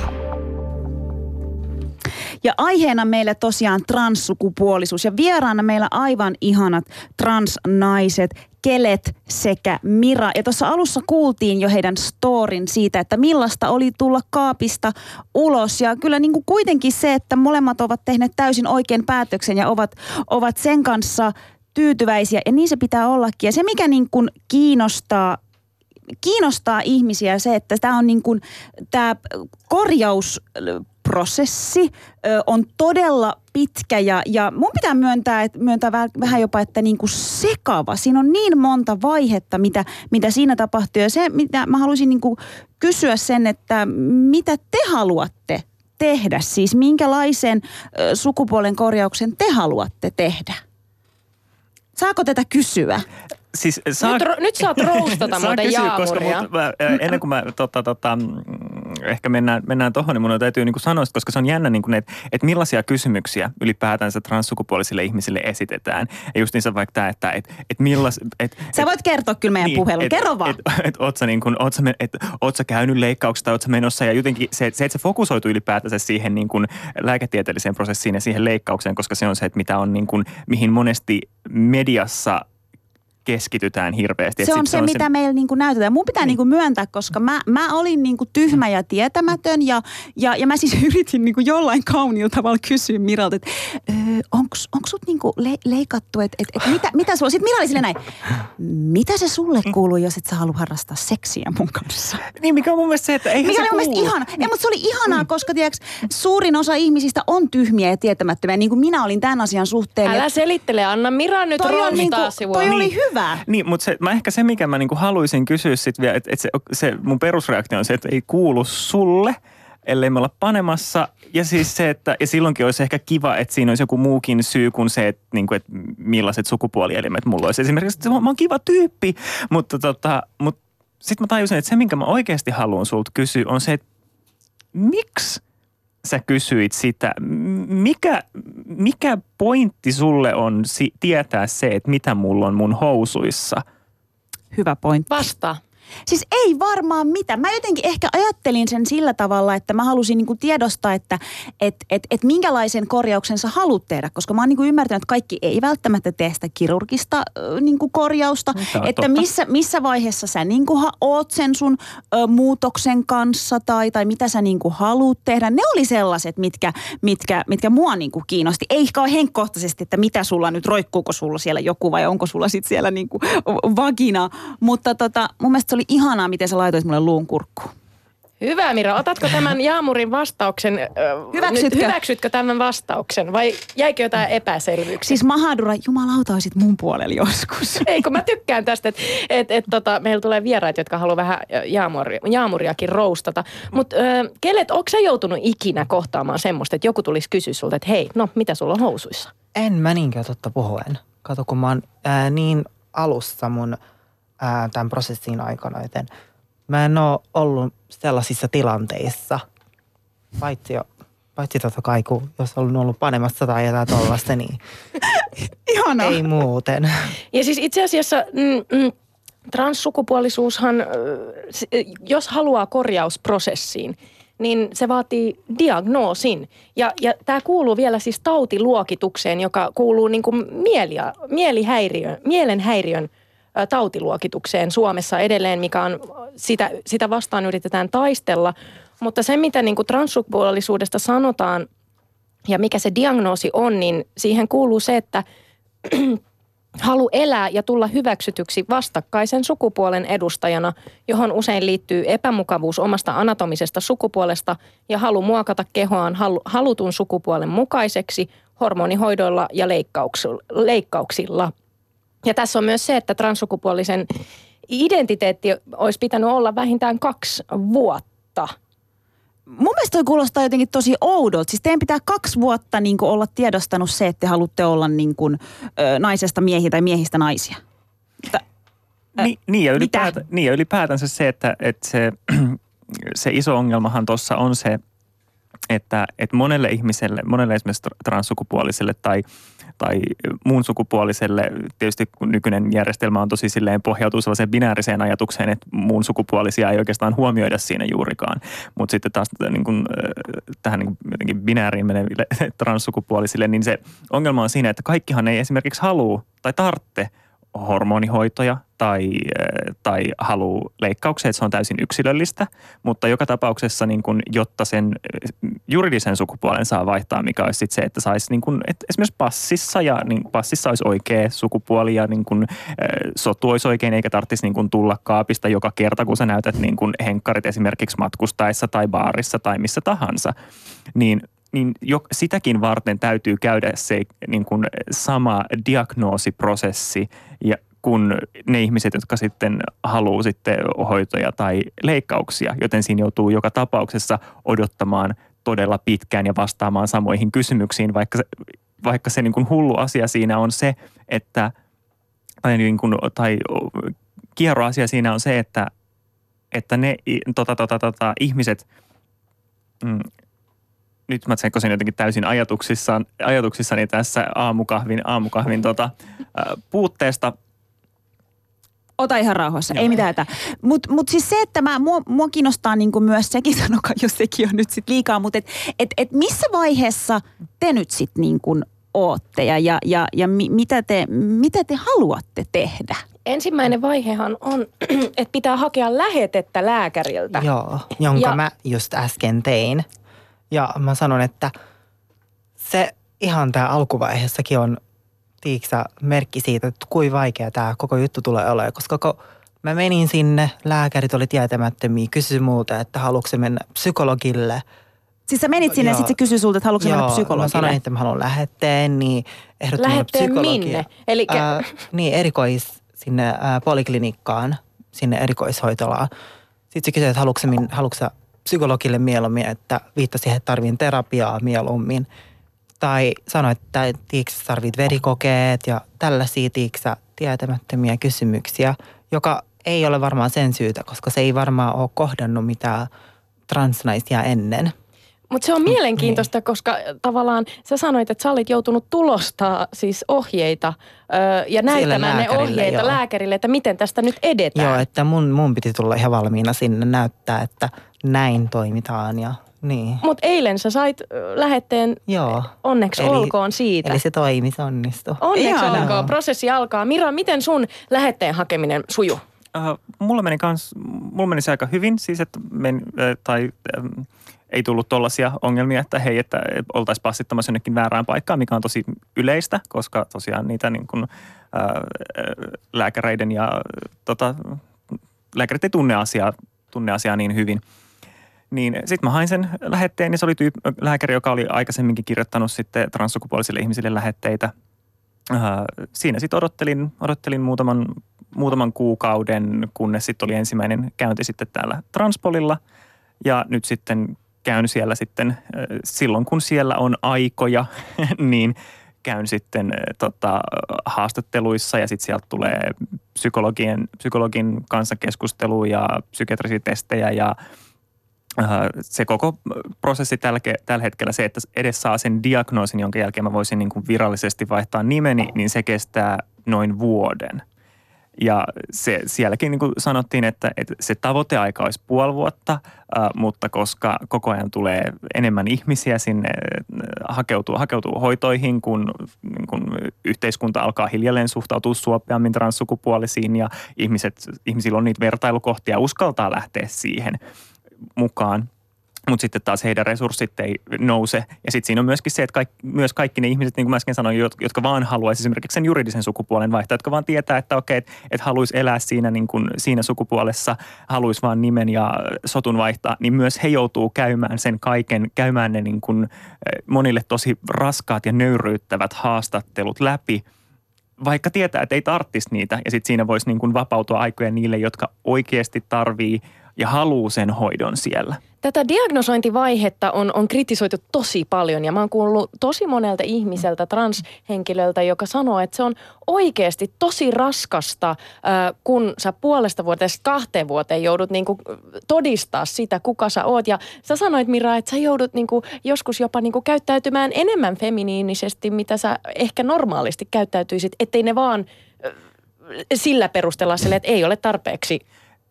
Ja aiheena meillä tosiaan transsukupuolisuus ja vieraana meillä aivan ihanat transnaiset, Kelet sekä Mira. Ja tuossa alussa kuultiin jo heidän storin siitä, että millaista oli tulla kaapista ulos. Ja kyllä niin kuin kuitenkin se, että molemmat ovat tehneet täysin oikein päätöksen ja ovat, ovat sen kanssa tyytyväisiä. Ja niin se pitää ollakin. Ja se, mikä niin kuin kiinnostaa kiinnostaa ihmisiä se, että tämä on niin kuin, tämä korjausprosessi ö, on todella pitkä ja, ja mun pitää myöntää, että, myöntää vähän, vähän jopa, että niin kuin sekava. Siinä on niin monta vaihetta, mitä, mitä siinä tapahtuu ja se, mitä mä haluaisin niin kuin kysyä sen, että mitä te haluatte tehdä, siis minkälaisen ö, sukupuolen korjauksen te haluatte tehdä? Saako tätä kysyä? Siis saa, Nyt, ro- nyt saat roustata <laughs> saa muuten kysyä, koska jaamuria. mut, mä, ennen kuin mä tota, tota, mm, ehkä mennään, mennään tuohon, niin mun täytyy niin kuin sanoa, koska se on jännä, niin kuin, että, että millaisia kysymyksiä ylipäätänsä transsukupuolisille ihmisille esitetään. Ja just niin se vaikka tämä, että, että, että millas... Että, Sä voit kertoa kyllä meidän niin, puhelun. Kerro vaan. Et, et, oot, sä niin kun, oot, sä, et, oot sä käynyt leikkauksesta, oot sä menossa ja jotenkin se, se, että se fokusoituu ylipäätänsä siihen niin kun lääketieteelliseen prosessiin ja siihen leikkaukseen, koska se on se, että mitä on niin kun, mihin monesti mediassa keskitytään hirveästi. Et Se on se, mitä meillä niinku näytetään. Mun pitää niin. niinku myöntää, koska mä, mä olin niinku tyhmä ja tietämätön ja, ja, ja mä siis <laughs> yritin niinku jollain kauniilla tavalla kysyä Miralta, että onko sut niinku le, leikattu, että et, et mitä, mitä sulla, sitten Mira oli silleen näin, mitä se sulle kuuluu, jos et sä halua harrastaa seksiä mun kanssa? Niin, mikä on mun mielestä se, että eihän Mikä se oli kuulu. ihana. Ei, mutta se oli ihanaa, koska tiiäks, suurin osa ihmisistä on tyhmiä ja tietämättömiä, niin kuin minä olin tämän asian suhteen. Älä selittele, anna Mira nyt toi on taas sivua. toi oli Niin. Hyvä. Niin, mutta se, mä ehkä se, mikä mä niinku haluaisin kysyä sit vielä, että et se, se mun perusreaktio on se, että ei kuulu sulle, ellei me olla panemassa. Ja siis se, että ja silloinkin olisi ehkä kiva, että siinä olisi joku muukin syy kuin se, että, niinku, että millaiset sukupuolielimet mulla olisi. Esimerkiksi, että mä oon kiva tyyppi, mutta tota, mut sitten mä tajusin, että se, minkä mä oikeasti haluan sulta kysyä, on se, että miksi sä kysyit sitä, mikä, mikä pointti sulle on si- tietää se, että mitä mulla on mun housuissa? Hyvä pointti. Vastaa. Siis ei varmaan mitä. Mä jotenkin ehkä ajattelin sen sillä tavalla, että mä halusin niinku tiedostaa, että et, et, et minkälaisen korjauksen sä haluat tehdä. Koska mä oon niinku ymmärtänyt, että kaikki ei välttämättä tee sitä kirurgista ö, niinku korjausta. Että totta. missä, missä vaiheessa sä niinku ha, oot sen sun ö, muutoksen kanssa tai, tai mitä sä niinku haluat tehdä. Ne oli sellaiset, mitkä, mitkä, mitkä mua niinku kiinnosti. Ei ehkä ole henkkohtaisesti, että mitä sulla nyt, roikkuuko sulla siellä joku vai onko sulla sitten siellä niinku vagina. Mutta tota, mun mielestä oli ihanaa, miten sä laitoit mulle luun kurkkuun. Hyvä Mira, otatko tämän Jaamurin vastauksen? Hyväksytkö? Nyt, hyväksytkö tämän vastauksen vai jäikö jotain epäselvyyksiä? Siis Mahadura, jumalauta olisit mun puolella joskus. <laughs> Ei, kun mä tykkään tästä, että et, et, tota, meillä tulee vieraita, jotka haluaa vähän ö, jaamuri, jaamuriakin roustata. Mutta kelet, onko sä joutunut ikinä kohtaamaan semmoista, että joku tulisi kysyä sulta, että hei, no mitä sulla on housuissa? En mä niinkään totta puhuen. Kato, kun mä oon ää, niin alussa mun ää, tämän prosessin aikana, joten mä en oo ollut sellaisissa tilanteissa, paitsi, jo, paitsi totta kai, kun jos on ollut panemassa tai jotain tollasta, niin <laughs> Ihanaa. ei muuten. Ja siis itse asiassa mm, mm, transsukupuolisuushan, jos haluaa korjausprosessiin, niin se vaatii diagnoosin. Ja, ja tämä kuuluu vielä siis tautiluokitukseen, joka kuuluu niin kuin mielia, mielihäiriön, mielenhäiriön tautiluokitukseen Suomessa edelleen, mikä on, sitä, sitä vastaan yritetään taistella. Mutta se, mitä niin kuin transsukupuolisuudesta sanotaan ja mikä se diagnoosi on, niin siihen kuuluu se, että <clears throat> halu elää ja tulla hyväksytyksi vastakkaisen sukupuolen edustajana, johon usein liittyy epämukavuus omasta anatomisesta sukupuolesta ja halu muokata kehoaan halu, halutun sukupuolen mukaiseksi hormonihoidoilla ja leikkauksilla. Ja tässä on myös se, että transsukupuolisen identiteetti olisi pitänyt olla vähintään kaksi vuotta. Mun mielestä toi kuulostaa jotenkin tosi oudolta. Siis teidän pitää kaksi vuotta niin olla tiedostanut se, että te haluatte olla niin kuin, ö, naisesta miehiä tai miehistä naisia. Mutta, Ä, Ni, niin, ja ylipäätä, niin ja ylipäätänsä se, että, että se, <clears throat> se iso ongelmahan tuossa on se, että, että monelle ihmiselle, monelle esimerkiksi transsukupuoliselle tai, tai muun sukupuoliselle. Tietysti kun nykyinen järjestelmä on tosi silleen pohjautuu sellaiseen binääriseen ajatukseen, että muun sukupuolisia ei oikeastaan huomioida siinä juurikaan. Mutta sitten taas niin kuin, tähän niin kuin binääriin meneville <laughs> transsukupuolisille, niin se ongelma on siinä, että kaikkihan ei esimerkiksi halua tai tarvitse – hormonihoitoja tai, eh, tai halu leikkauksia, että se on täysin yksilöllistä, mutta joka tapauksessa niin kun, jotta sen eh, juridisen sukupuolen saa vaihtaa, mikä olisi sit se, että saisi niin kun, että esimerkiksi passissa ja niin passissa olisi oikea sukupuoli ja niin kun, eh, sotu olisi oikein eikä tarvitsisi niin kun, tulla kaapista joka kerta, kun sä näytät niin kun, henkkarit esimerkiksi matkustaessa tai baarissa tai missä tahansa, niin niin jo, sitäkin varten täytyy käydä se niin kuin sama diagnoosiprosessi ja kun ne ihmiset, jotka sitten haluaa sitten hoitoja tai leikkauksia, joten siinä joutuu joka tapauksessa odottamaan todella pitkään ja vastaamaan samoihin kysymyksiin, vaikka se, vaikka se niin kuin hullu asia siinä on se, että tai, niin kuin, tai kierro asia siinä on se, että, että ne tota, tota, tota, ihmiset, mm, nyt mä tsekkosin jotenkin täysin ajatuksissaan, ajatuksissani tässä aamukahvin, aamukahvin tota, puutteesta. Ota ihan rauhassa, Joo. ei mitään. Mutta mut siis se, että mä, mua, mua kiinnostaa niinku myös sekin, <laughs> sanokaa jos sekin on nyt sit liikaa, mutta et, et, et missä vaiheessa te nyt sitten niinku ootte ja, ja, ja, ja mi, mitä, te, mitä te haluatte tehdä? Ensimmäinen vaihehan on, <clears throat> että pitää hakea lähetettä lääkäriltä. Joo, jonka ja, mä just äsken tein. Ja mä sanon, että se ihan tämä alkuvaiheessakin on tiiksä merkki siitä, että kuinka vaikea tämä koko juttu tulee olemaan, koska kun mä menin sinne, lääkärit oli tietämättömiä, kysyi muuta, että haluatko mennä psykologille. Siis sä menit sinne ja sitten se kysyi sulta, että haluatko mennä psykologille? mä sanoin, että mä haluan lähetteen, niin ehdottomasti Lähetteen minne? Eli... Äh, niin, erikois sinne äh, poliklinikkaan, sinne erikoishoitolaan. Sitten se kysyi, että haluatko, haluatko psykologille mieluummin, että viittasi siihen, että tarvin terapiaa mieluummin. Tai sanoi, että tiiksä tarvit verikokeet ja tällaisia tiiksä tietämättömiä kysymyksiä, joka ei ole varmaan sen syytä, koska se ei varmaan ole kohdannut mitään transnaisia ennen – mutta se on mielenkiintoista, koska tavallaan sä sanoit, että sä olit joutunut tulostaa siis ohjeita ö, ja näyttämään ne ohjeita joo. lääkärille, että miten tästä nyt edetään. Joo, että mun, mun piti tulla ihan valmiina sinne näyttää, että näin toimitaan ja niin. Mutta eilen sä sait lähetteen, Joo. onneksi eli, olkoon siitä. Eli se toimi, se onnistui. Onneksi Ihanaa. olkoon, prosessi alkaa. Mira, miten sun lähetteen hakeminen sujuu? Uh, mulla meni kans, mulla meni se aika hyvin, siis että men, äh, tai äh, ei tullut tuollaisia ongelmia, että hei, että oltaisiin passittamassa jonnekin väärään paikkaan, mikä on tosi yleistä, koska tosiaan niitä niin kuin, ää, lääkäreiden ja tota, lääkärit ei tunne asiaa, tunne asiaa niin hyvin. Niin sitten mä hain sen lähetteen ja se oli tyyp- lääkäri, joka oli aikaisemminkin kirjoittanut sitten transsukupuolisille ihmisille lähetteitä. Ää, siinä sitten odottelin, odottelin muutaman, muutaman kuukauden, kunnes sitten oli ensimmäinen käynti sitten täällä Transpolilla. Ja nyt sitten käyn siellä sitten silloin, kun siellä on aikoja, <laughs> niin käyn sitten tota, haastatteluissa ja sitten sieltä tulee psykologien, psykologin kanssa keskustelua ja psykiatrisia testejä ja se koko prosessi tällä, tällä hetkellä, se, että edes saa sen diagnoosin, jonka jälkeen mä voisin niin kuin virallisesti vaihtaa nimeni, niin se kestää noin vuoden – ja se, sielläkin niin kuin sanottiin, että, että se tavoiteaika olisi puoli vuotta, äh, mutta koska koko ajan tulee enemmän ihmisiä sinne hakeutuu, hakeutuu hoitoihin, kun, niin kun yhteiskunta alkaa hiljalleen suhtautua suopeammin transsukupuolisiin ja ihmiset, ihmisillä on niitä vertailukohtia uskaltaa lähteä siihen mukaan – mutta sitten taas heidän resurssit ei nouse. Ja sitten siinä on myöskin se, että kaikki, myös kaikki ne ihmiset, niin kuin mä äsken sanoin, jotka vaan haluaisi esimerkiksi sen juridisen sukupuolen vaihtaa, jotka vaan tietää, että okei, että et haluaisi elää siinä, niin kuin, siinä sukupuolessa, haluaisi vaan nimen ja sotun vaihtaa, niin myös he joutuu käymään sen kaiken, käymään ne niin kuin, eh, monille tosi raskaat ja nöyryyttävät haastattelut läpi – vaikka tietää, että ei tarttisi niitä ja sitten siinä voisi niin kuin vapautua aikoja niille, jotka oikeasti tarvii ja haluaa sen hoidon siellä. Tätä diagnosointivaihetta on, on kritisoitu tosi paljon ja mä oon kuullut tosi monelta ihmiseltä, transhenkilöltä, joka sanoo, että se on oikeasti tosi raskasta, kun sä puolesta vuodesta kahteen vuoteen joudut niinku todistaa sitä, kuka sä oot. Ja sä sanoit Mira, että sä joudut niinku joskus jopa niinku käyttäytymään enemmän feminiinisesti, mitä sä ehkä normaalisti käyttäytyisit, ettei ne vaan sillä perusteella sille, että ei ole tarpeeksi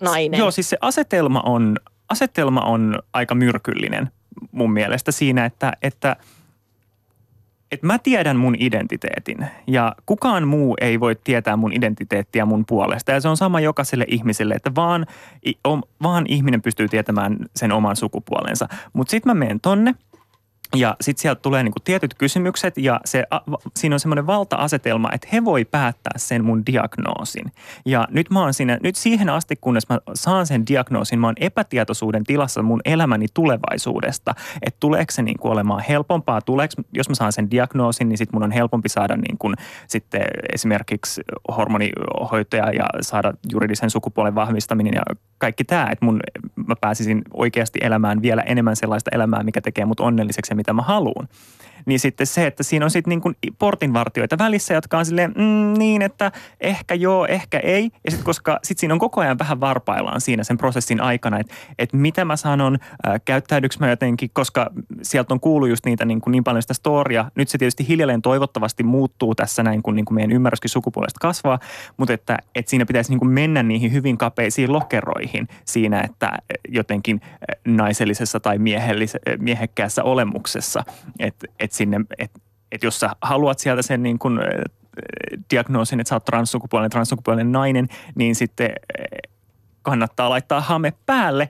nainen. Joo, siis se asetelma on, asetelma on aika myrkyllinen mun mielestä siinä, että, että, että mä tiedän mun identiteetin ja kukaan muu ei voi tietää mun identiteettiä mun puolesta. Ja se on sama jokaiselle ihmiselle, että vaan, vaan ihminen pystyy tietämään sen oman sukupuolensa. Mutta sitten mä menen tonne ja sitten sieltä tulee niinku tietyt kysymykset ja se, a, siinä on semmoinen valta-asetelma, että he voi päättää sen mun diagnoosin. Ja nyt mä oon siinä, nyt siihen asti, kunnes mä saan sen diagnoosin, mä oon epätietoisuuden tilassa mun elämäni tulevaisuudesta. Että tuleeko se niinku olemaan helpompaa, tuleeko, jos mä saan sen diagnoosin, niin sitten mun on helpompi saada niinku sitten esimerkiksi hormonihoitoja ja saada juridisen sukupuolen vahvistaminen ja kaikki tämä, että mun, mä pääsisin oikeasti elämään vielä enemmän sellaista elämää, mikä tekee mut onnelliseksi mitä mä haluan niin sitten se, että siinä on sitten niin kuin portinvartioita välissä, jotka on silleen mm, niin, että ehkä joo, ehkä ei. Ja sitten koska sitten siinä on koko ajan vähän varpaillaan siinä sen prosessin aikana, että, että mitä mä sanon, äh, käyttäydyks mä jotenkin, koska sieltä on kuullut just niitä niin, kuin niin paljon sitä storia. Nyt se tietysti hiljalleen toivottavasti muuttuu tässä näin, kun, niin kuin meidän ymmärryskin sukupuolesta kasvaa, mutta että, että siinä pitäisi niin kuin mennä niihin hyvin kapeisiin lokeroihin siinä, että jotenkin naisellisessa tai miehekkäässä olemuksessa, että, että sinne, että et jos sä haluat sieltä sen niin kuin, diagnoosin, että sä oot transsukupuolinen, transsukupuolinen nainen, niin sitten kannattaa laittaa hame päälle,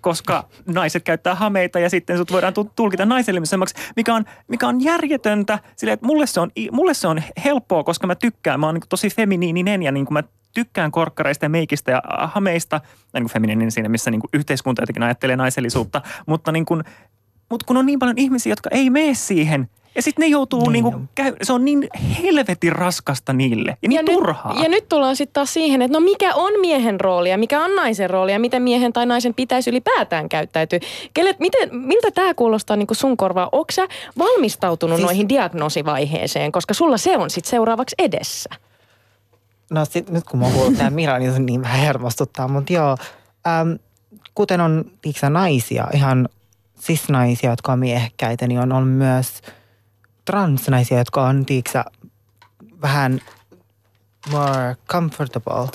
koska naiset käyttää hameita ja sitten sut voidaan tulkita naisellisemmaksi, mikä on, mikä on järjetöntä. Sille, että mulle se, on, mulle se on helppoa, koska mä tykkään. Mä oon niin tosi feminiininen ja niin kuin mä tykkään korkkareista ja meikistä ja hameista, niin kuin feminiininen siinä, missä niin kuin yhteiskunta jotenkin ajattelee naisellisuutta, mutta niin kuin mutta kun on niin paljon ihmisiä, jotka ei mene siihen, ja sitten ne joutuu, niin niinku, käy, se on niin helvetin raskasta niille ja niin ja turhaa. Nyt, ja nyt tullaan sitten taas siihen, että no mikä on miehen rooli ja mikä on naisen rooli ja miten miehen tai naisen pitäisi ylipäätään käyttäytyä. Kelle, miten, miltä tämä kuulostaa niin sun korvaa? Onko sä valmistautunut siis, noihin diagnoosivaiheeseen, koska sulla se on sitten seuraavaksi edessä? No sit, nyt kun mä oon kuullut tämän Mira, niin se niin vähän hermostuttaa, mutta joo. Äm, kuten on tiiksä, naisia, ihan cis-naisia, jotka on miehekkäitä, niin on, on myös transnaisia, jotka on, tiiksä, vähän more comfortable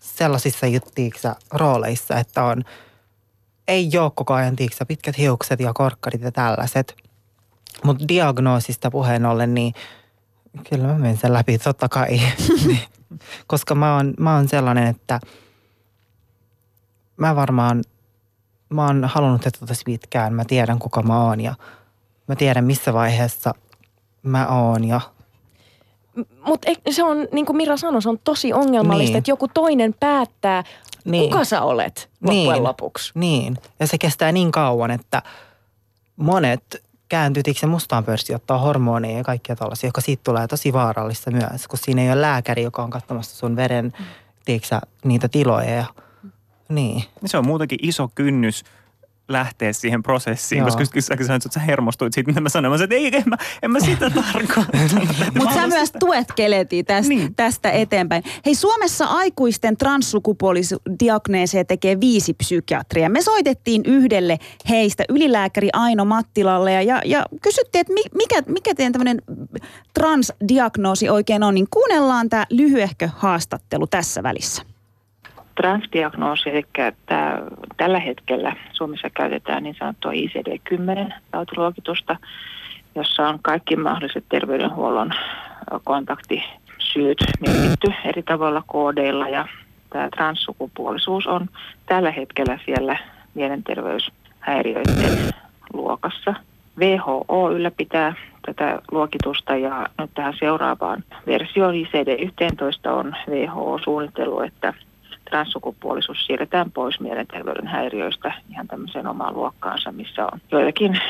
sellaisissa tiiksä, rooleissa, että on, ei ole koko ajan tiiksä, pitkät hiukset ja korkkarit ja tällaiset. Mutta diagnoosista puheen ollen, niin kyllä mä menen sen läpi, totta kai. <laughs> Koska mä oon, mä oon sellainen, että mä varmaan – mä oon halunnut tätä tosi pitkään. Mä tiedän, kuka mä oon ja mä tiedän, missä vaiheessa mä oon ja mutta se on, niin kuin Mira sanoi, se on tosi ongelmallista, niin. että joku toinen päättää, niin. kuka sä olet loppujen niin. lopuksi. Niin, ja se kestää niin kauan, että monet kääntyy se mustaan pörssiin, ottaa hormoneja ja kaikkia tällaisia, joka siitä tulee tosi vaarallista myös, kun siinä ei ole lääkäri, joka on katsomassa sun veren, mm. tiiäksä, niitä tiloja ja – niin. Se on muutenkin iso kynnys lähteä siihen prosessiin, Joo. koska sä sanoit, että sä hermostuit siitä, mitä mä sanoin. Mä sanoin, että ei, en mä, en mä sitä <laughs> tarkoittanut. Mutta sä myös tuet keleti tästä, niin. tästä eteenpäin. Hei, Suomessa aikuisten transsukupuolisdiagneeseja tekee viisi psykiatria. Me soitettiin yhdelle heistä, ylilääkäri Aino Mattilalle, ja, ja, ja kysyttiin, että mikä, mikä teidän tämmöinen transdiagnoosi oikein on, niin kuunnellaan tämä lyhyehkö haastattelu tässä välissä transdiagnoosi, eli tämä, tällä hetkellä Suomessa käytetään niin sanottua ICD-10 tautiluokitusta, jossa on kaikki mahdolliset terveydenhuollon kontaktisyyt merkitty eri tavalla koodeilla ja tämä transsukupuolisuus on tällä hetkellä siellä mielenterveyshäiriöiden luokassa. WHO ylläpitää tätä luokitusta ja nyt tähän seuraavaan versioon ICD-11 on WHO suunnitellut, että transsukupuolisuus siirretään pois mielenterveyden häiriöistä ihan tämmöiseen omaan luokkaansa, missä on joitakin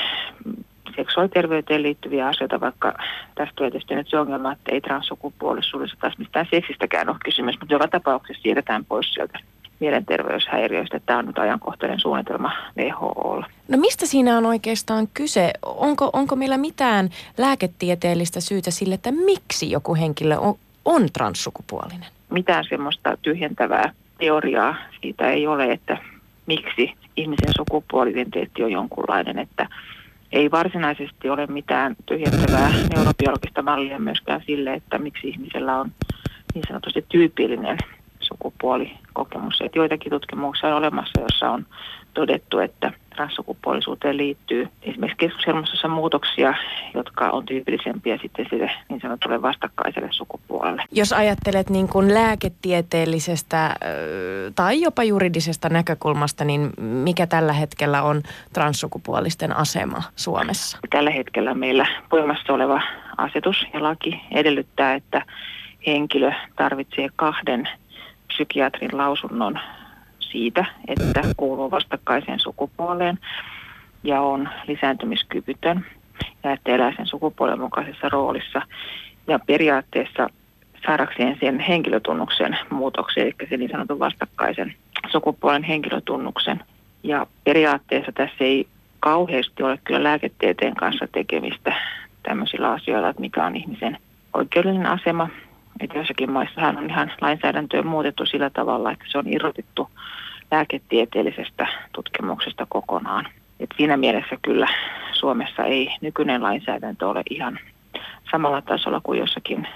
seksuaaliterveyteen liittyviä asioita, vaikka tästä tulee tietysti nyt se ongelma, että ei transsukupuolisuudessa taas mistään seksistäkään ole kysymys, mutta joka tapauksessa siirretään pois sieltä mielenterveyshäiriöistä. Tämä on nyt ajankohtainen suunnitelma WHOlla. No mistä siinä on oikeastaan kyse? Onko, onko meillä mitään lääketieteellistä syytä sille, että miksi joku henkilö on, on transsukupuolinen? Mitään semmoista tyhjentävää teoriaa siitä ei ole, että miksi ihmisen sukupuolidentiteetti on jonkunlainen, että ei varsinaisesti ole mitään tyhjentävää neurobiologista mallia myöskään sille, että miksi ihmisellä on niin sanotusti tyypillinen sukupuolikokemus. Että joitakin tutkimuksia on olemassa, joissa on todettu, että transsukupuolisuuteen liittyy esimerkiksi keskushermostossa muutoksia, jotka on tyypillisempiä sitten sille niin sanotulle vastakkaiselle sukupuolelle. Jos ajattelet niin kuin lääketieteellisestä tai jopa juridisesta näkökulmasta, niin mikä tällä hetkellä on transsukupuolisten asema Suomessa? Tällä hetkellä meillä voimassa oleva asetus ja laki edellyttää, että henkilö tarvitsee kahden psykiatrin lausunnon siitä, että kuuluu vastakkaiseen sukupuoleen ja on lisääntymiskyvytön ja että elää sen sukupuolen mukaisessa roolissa. Ja periaatteessa saadakseen sen henkilötunnuksen muutoksen, eli sen niin sanotun vastakkaisen sukupuolen henkilötunnuksen. Ja periaatteessa tässä ei kauheasti ole kyllä lääketieteen kanssa tekemistä tämmöisillä asioilla, että mikä on ihmisen oikeudellinen asema että joissakin maissahan on ihan lainsäädäntöä muutettu sillä tavalla, että se on irrotettu lääketieteellisestä tutkimuksesta kokonaan. Et siinä mielessä kyllä Suomessa ei nykyinen lainsäädäntö ole ihan samalla tasolla kuin jossakin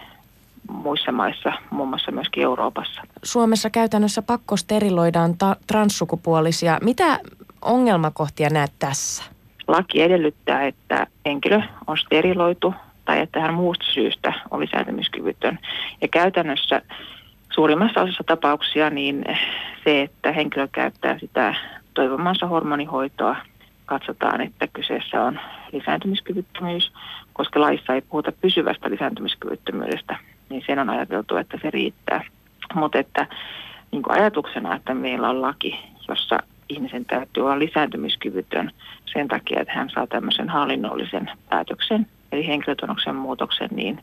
muissa maissa, muun muassa myöskin Euroopassa. Suomessa käytännössä pakkosteriloidaan ta- transsukupuolisia. Mitä ongelmakohtia näet tässä? Laki edellyttää, että henkilö on steriloitu tai että hän muusta syystä oli säätämiskyvytön. Ja käytännössä suurimmassa osassa tapauksia niin se, että henkilö käyttää sitä toivomansa hormonihoitoa, katsotaan, että kyseessä on lisääntymiskyvyttömyys, koska laissa ei puhuta pysyvästä lisääntymiskyvyttömyydestä, niin sen on ajateltu, että se riittää. Mutta että niin ajatuksena, että meillä on laki, jossa ihmisen täytyy olla lisääntymiskyvytön sen takia, että hän saa tämmöisen hallinnollisen päätöksen, eli henkilötunnuksen muutoksen, niin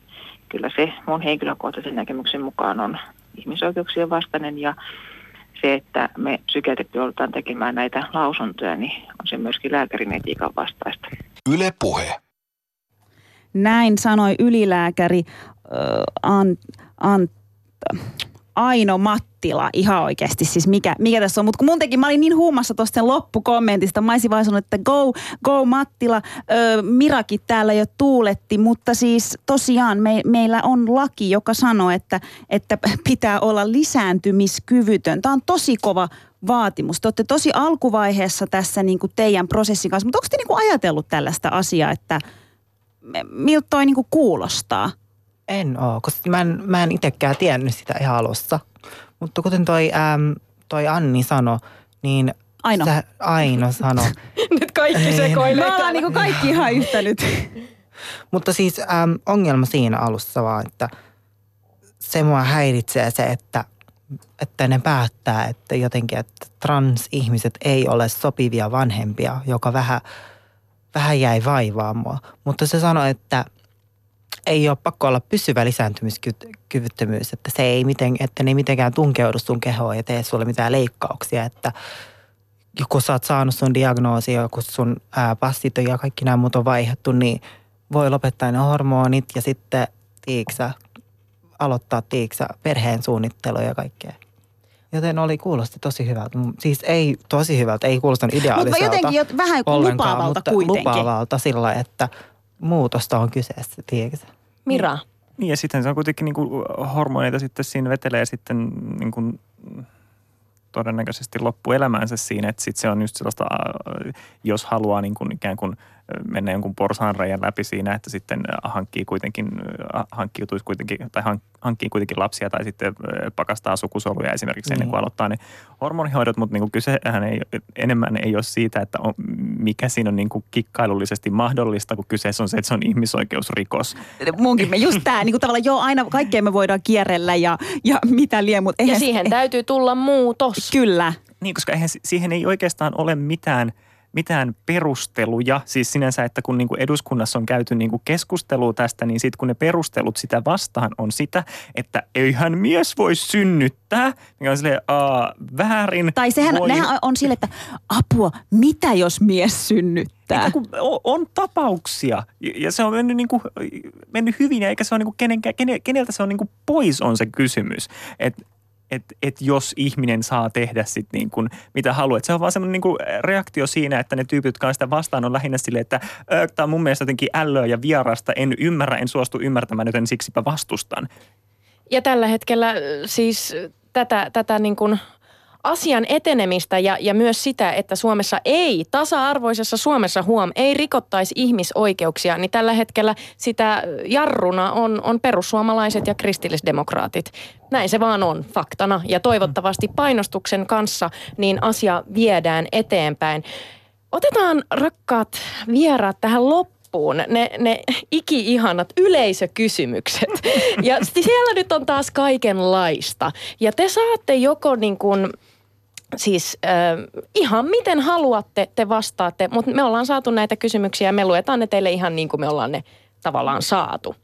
kyllä se mun henkilökohtaisen näkemyksen mukaan on ihmisoikeuksien vastainen ja se, että me psykiatrit joudutaan tekemään näitä lausuntoja, niin on se myöskin lääkärin etiikan vastaista. Yle puhe. Näin sanoi ylilääkäri äh, Ant, Ant, Aino Mattila ihan oikeasti, siis mikä, mikä tässä on. Mutta kun mun teki, mä olin niin huumassa tuosta sen loppukommentista, mä olisin vaan sanonut, että go, go Mattila, ö, Mirakin täällä jo tuuletti, mutta siis tosiaan me, meillä on laki, joka sanoo, että, että pitää olla lisääntymiskyvytön. Tämä on tosi kova vaatimus. Te olette tosi alkuvaiheessa tässä niin kuin teidän prosessin kanssa, mutta onko te niin kuin ajatellut tällaista asiaa, että miltä toi niin kuin kuulostaa? En oo, koska mä en, mä en itsekään tiennyt sitä ihan alussa. Mutta kuten toi, äm, toi Anni sanoi, niin Aino. Sä, Aino sano. <laughs> nyt kaikki sekoilee. Me ollaan niinku kaikki ihan yhtä nyt. <laughs> Mutta siis äm, ongelma siinä alussa vaan, että se mua häiritsee se, että, että ne päättää, että jotenkin, että transihmiset ei ole sopivia vanhempia, joka vähän, vähän jäi vaivaa mua. Mutta se sanoi, että – ei ole pakko olla pysyvä lisääntymiskyvyttömyys, että se ei miten, että ne ei mitenkään tunkeudu sun kehoon ja tee sulle mitään leikkauksia, että kun sä oot saanut sun diagnoosia, kun sun ää, passit ja kaikki nämä muut on vaihdettu, niin voi lopettaa ne hormonit ja sitten tiiksä, aloittaa tiiksä perheen suunnittelu ja kaikkea. Joten oli, kuulosti tosi hyvältä. Siis ei tosi hyvältä, ei kuulostanut ideaaliselta. Mutta jotenkin vähän lupaavalta mutta kuitenkin. lupaavalta sillä että – muutosta on kyseessä, tiedätkö Mira. Niin ja sitten se on kuitenkin niin kuin hormoneita sitten siinä vetelee sitten niin kuin todennäköisesti loppuelämänsä siinä, että sitten se on just sellaista, jos haluaa niin kuin ikään kuin – mennä jonkun porsaanrajan läpi siinä, että sitten hankkii kuitenkin, hankkiutuisi kuitenkin, tai hankkii kuitenkin lapsia tai sitten pakastaa sukusoluja esimerkiksi ennen kuin niin. aloittaa ne hormonihoidot, mutta niin kuin kysehän ei, enemmän ei ole siitä, että on, mikä siinä on niin kuin kikkailullisesti mahdollista, kun kyseessä on se, että se on ihmisoikeusrikos. Munkin me just tämä, niin kuin tavallaan joo, aina kaikkea me voidaan kierrellä ja, ja mitä lie, mutta Ja siihen täytyy tulla muutos. Kyllä. Niin, koska eihän, siihen ei oikeastaan ole mitään – mitään perusteluja. Siis sinänsä, että kun niin kuin eduskunnassa on käyty niin kuin keskustelua tästä, niin sitten kun ne perustelut sitä vastaan on sitä, että eihän mies voi synnyttää, niin on silleen, Aa, väärin. Tai sehän, voi... nehän on sille, että apua, mitä jos mies synnyttää? Eikä kun on tapauksia ja- se on mennyt, niin kuin, mennyt hyvin eikä se ole niin kuin kenenkään, kene, keneltä se on niin kuin pois on se kysymys. Että et, jos ihminen saa tehdä sit niin kuin, mitä haluaa. Et se on vaan semmoinen niin kuin reaktio siinä, että ne tyypit, jotka on sitä vastaan, on lähinnä silleen, että tämä on mun mielestä jotenkin ällöä ja vierasta, en ymmärrä, en suostu ymmärtämään, joten siksipä vastustan. Ja tällä hetkellä äh, siis tätä, tätä niin kuin asian etenemistä ja, ja myös sitä, että Suomessa ei, tasa-arvoisessa Suomessa huom, ei rikottaisi ihmisoikeuksia, niin tällä hetkellä sitä jarruna on, on perussuomalaiset ja kristillisdemokraatit. Näin se vaan on faktana ja toivottavasti painostuksen kanssa niin asia viedään eteenpäin. Otetaan rakkaat vieraat tähän loppuun ne, ne iki-ihanat yleisökysymykset. Ja <laughs> siellä nyt on taas kaikenlaista. Ja te saatte joko niin kuin, siis äh, ihan miten haluatte, te vastaatte, mutta me ollaan saatu näitä kysymyksiä ja me luetaan ne teille ihan niin kuin me ollaan ne tavallaan saatu.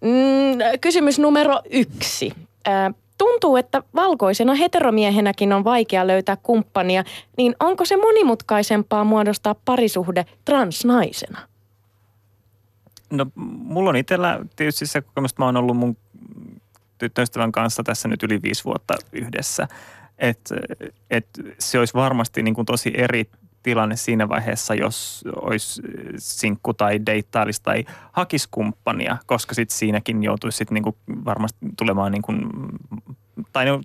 Mm, kysymys numero yksi. Äh, tuntuu, että valkoisena heteromiehenäkin on vaikea löytää kumppania, niin onko se monimutkaisempaa muodostaa parisuhde transnaisena? No mulla on itsellä tietysti se kokemus, että mä oon ollut mun tyttöystävän kanssa tässä nyt yli viisi vuotta yhdessä. Että et se olisi varmasti niin kuin tosi eri tilanne siinä vaiheessa, jos olisi sinkku tai deittailisi tai hakisi kumppania, koska sitten siinäkin joutuisi sit niinku varmasti tulemaan niinku, tai no,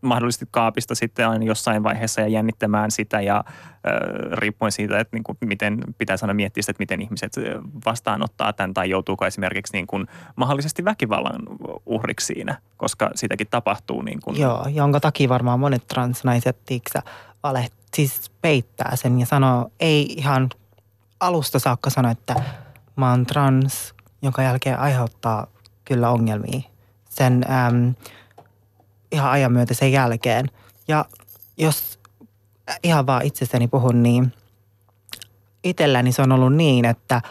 mahdollisesti kaapista sitten aina jossain vaiheessa ja jännittämään sitä ja äh, riippuen siitä, että niinku, miten pitäisi aina miettiä sitä, että miten ihmiset vastaanottaa tämän tai joutuuko esimerkiksi niin kuin mahdollisesti väkivallan uhriksi siinä, koska sitäkin tapahtuu. Niin kuin. Joo, jonka takia varmaan monet transnaiset tiiksä alet, siis peittää sen ja sanoo, ei ihan alusta saakka sano, että mä oon trans, jonka jälkeen aiheuttaa kyllä ongelmia sen äm, ihan ajan myötä sen jälkeen. Ja jos ihan vaan itsestäni puhun, niin itselläni se on ollut niin, että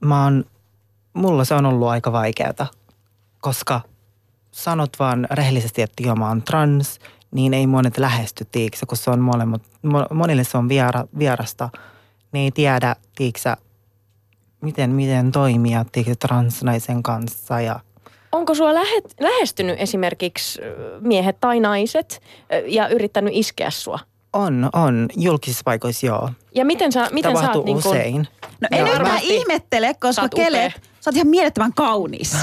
mä oon, mulla se on ollut aika vaikeata, koska sanot vaan rehellisesti, että joo mä oon trans, niin ei monet lähesty, tiiksä, kun se on molemmat, monille se on viera, vierasta. Ne ei tiedä, tiiksä, miten, miten toimia tiiksä, transnaisen kanssa ja Onko sua lähe, lähestynyt esimerkiksi miehet tai naiset ja yrittänyt iskeä sua? On, on. Julkisissa paikoissa joo. Ja miten sä, miten sä oot niin kun, usein. No en varmasti. ihmettele, koska oot Kele, upea. sä oot ihan mielettömän kaunis. <laughs>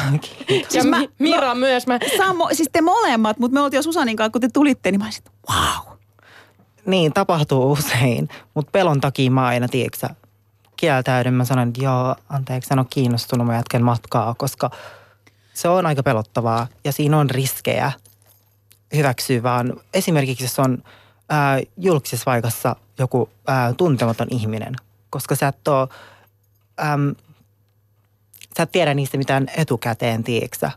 Ja Siis mä- Mi- Mira myös. Mä, Samo, siis te molemmat, mutta me oltiin jo Susanin kanssa, kun te tulitte, niin mä olisin, wow. Niin, tapahtuu usein. Mutta pelon takia mä aina, tiedätkö kieltäydyn. Mä sanon, että joo, anteeksi, en ole kiinnostunut, mä jatkan matkaa, koska se on aika pelottavaa ja siinä on riskejä hyväksyä vaan. Esimerkiksi jos on ää, julkisessa paikassa joku ää, tuntematon ihminen, koska sä et oo, äm, sä et tiedä niistä mitään etukäteen, tiiäksä,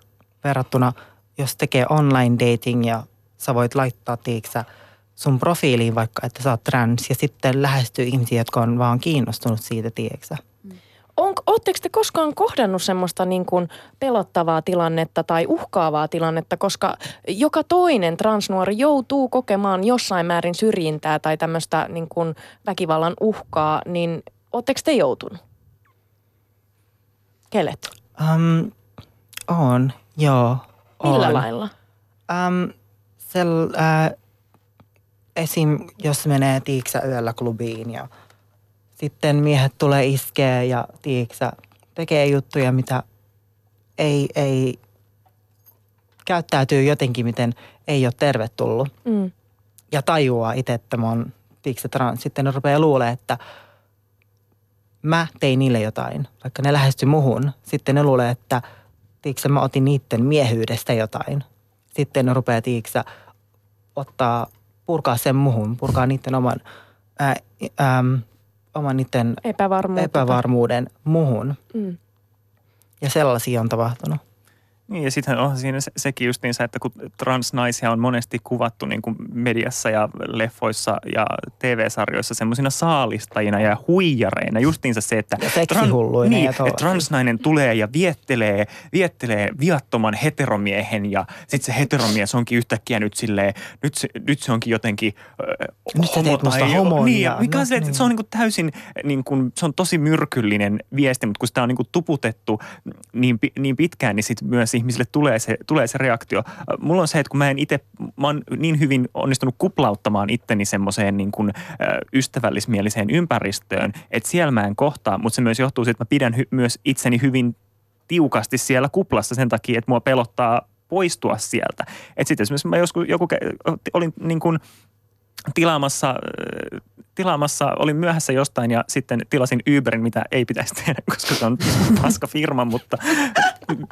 verrattuna jos tekee online dating ja sä voit laittaa, tiiäksä, sun profiiliin vaikka, että sä oot trans ja sitten lähestyy ihmisiä, jotka on vaan kiinnostunut siitä, tiiäksä. on, ootteko te koskaan kohdannut semmoista niin kuin pelottavaa tilannetta tai uhkaavaa tilannetta, koska joka toinen transnuori joutuu kokemaan jossain määrin syrjintää tai tämmöistä niin kuin väkivallan uhkaa, niin ootteko te joutunut? Kelet? Um, on, joo. Millä on. lailla? Um, sel, äh, esim. jos menee tiiksä yöllä klubiin ja sitten miehet tulee iskee ja tiiksä tekee juttuja, mitä ei, ei käyttäytyy jotenkin, miten ei ole tervetullut. Mm. Ja tajuaa itse, että mä oon tiiksä trans. Sitten ne rupeaa luulee, että mä tein niille jotain, vaikka ne lähesty muhun. Sitten ne luulee, että tiiksä mä otin niiden miehyydestä jotain. Sitten ne rupeaa tiiksä ottaa, purkaa sen muhun, purkaa niiden oman, ää, äm, oman niiden epävarmuuden muhun. Mm. Ja sellaisia on tapahtunut. Niin ja sitten on siinä se, sekin justiinsa, että kun transnaisia on monesti kuvattu niin kuin mediassa ja leffoissa ja TV-sarjoissa semmoisina saalistajina ja huijareina. Justiinsa se, että, seksihulluina niin, että transnainen tulee ja viettelee, viettelee viattoman heteromiehen ja sitten se heteromies onkin yhtäkkiä nyt silleen, nyt se, nyt se onkin jotenkin ö, Nyt musta tai- homon Niin, ja- mikä no, on se, että niin. se on niin kuin täysin, niin kuin, se on tosi myrkyllinen viesti, mutta kun sitä on niin kuin tuputettu niin, niin pitkään, niin sitten myös ihmisille tulee se, tulee se reaktio. Mulla on se, että kun mä en itse, mä oon niin hyvin onnistunut kuplauttamaan itteni semmoiseen niin kuin, ystävällismieliseen ympäristöön, että siellä mä en kohtaa, mutta se myös johtuu siitä, että mä pidän hy- myös itseni hyvin tiukasti siellä kuplassa sen takia, että mua pelottaa poistua sieltä. Että sitten esimerkiksi mä joskus joku, olin niin kuin tilaamassa, tilaamassa, olin myöhässä jostain ja sitten tilasin Uberin, mitä ei pitäisi tehdä, koska se on paska firma, mutta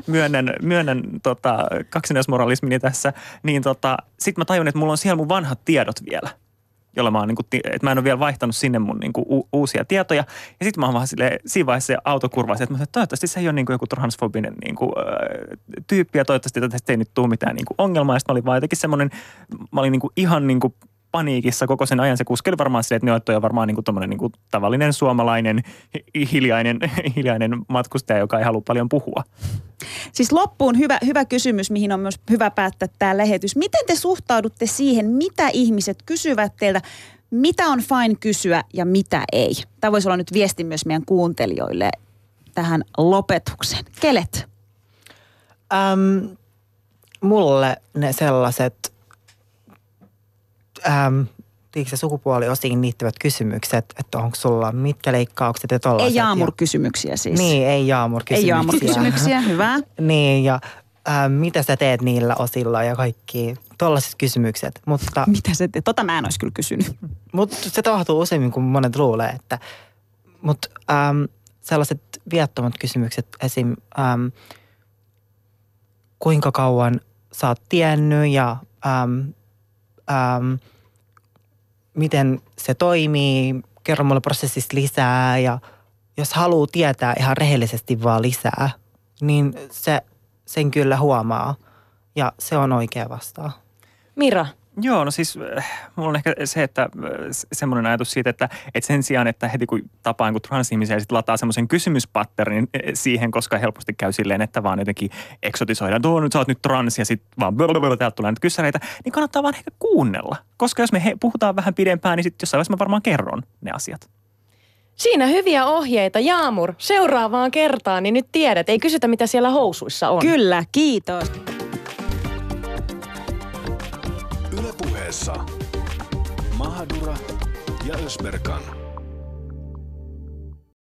myönnän, myönnän tota, kaksinaismoralismini tässä. Niin tota, sitten mä tajun, että mulla on siellä mun vanhat tiedot vielä jolla mä oon, niin että mä en ole vielä vaihtanut sinne mun niin kuin, u- uusia tietoja. Ja sitten mä oon vaan silleen, siinä vaiheessa se että mä että toivottavasti se ei ole niin kuin joku transfobinen niin kuin, äh, tyyppi ja toivottavasti tästä ei nyt tule mitään niin kuin ongelmaa. Ja sitten mä olin vaan jotenkin semmoinen, mä olin niin kuin, ihan niin kuin paniikissa koko sen ajan. Se kuskeli varmaan silleen, että ne toi on varmaan niin kuin niin kuin tavallinen suomalainen hi- hiljainen, <laughs> hiljainen matkustaja, joka ei halua paljon puhua. Siis loppuun hyvä, hyvä kysymys, mihin on myös hyvä päättää tämä lähetys. Miten te suhtaudutte siihen, mitä ihmiset kysyvät teiltä? Mitä on fine kysyä ja mitä ei? Tämä voisi olla nyt viesti myös meidän kuuntelijoille tähän lopetukseen. Kelet? Äm, mulle ne sellaiset, äm, tiedätkö sukupuoliosiin liittyvät kysymykset, että onko sulla mitkä leikkaukset ja tollaiset. Ei ja- jaamur-kysymyksiä siis. Niin, ei jaamur-kysymyksiä. Ei jaamur-kysymyksiä, <laughs> hyvä. Niin, ja ää, mitä sä teet niillä osilla ja kaikki tollaiset kysymykset. Mutta, Mitä se teet? Tota mä en olisi kyllä kysynyt. <laughs> mutta se tapahtuu useimmin kuin monet luulee. Että, mutta äm, sellaiset viattomat kysymykset, esim. Äm, kuinka kauan sä oot tiennyt ja äm, äm, miten se toimii, kerro mulle prosessista lisää ja jos haluaa tietää ihan rehellisesti vaan lisää, niin se, sen kyllä huomaa ja se on oikea vastaan. Mira, Joo, no siis äh, mulla on ehkä se, että äh, se- semmoinen ajatus siitä, että, että sen sijaan, että heti kun tapaa jonkun transihmisiä, sitten lataa semmoisen kysymyspatternin äh, siihen, koska helposti käy silleen, että vaan jotenkin eksotisoidaan, että "Oo, nyt sä oot nyt trans ja sitten vaan blablabla, täältä tulee nyt kyssäreitä, niin kannattaa vaan ehkä kuunnella. Koska jos me he, puhutaan vähän pidempään, niin sitten jossain vaiheessa mä varmaan kerron ne asiat. siinä hyviä ohjeita. Jaamur, seuraavaan kertaan, niin nyt tiedät. Ei kysytä, mitä siellä housuissa on. Kyllä, kiitos. Puheessa Mahadura ja Ösberkan.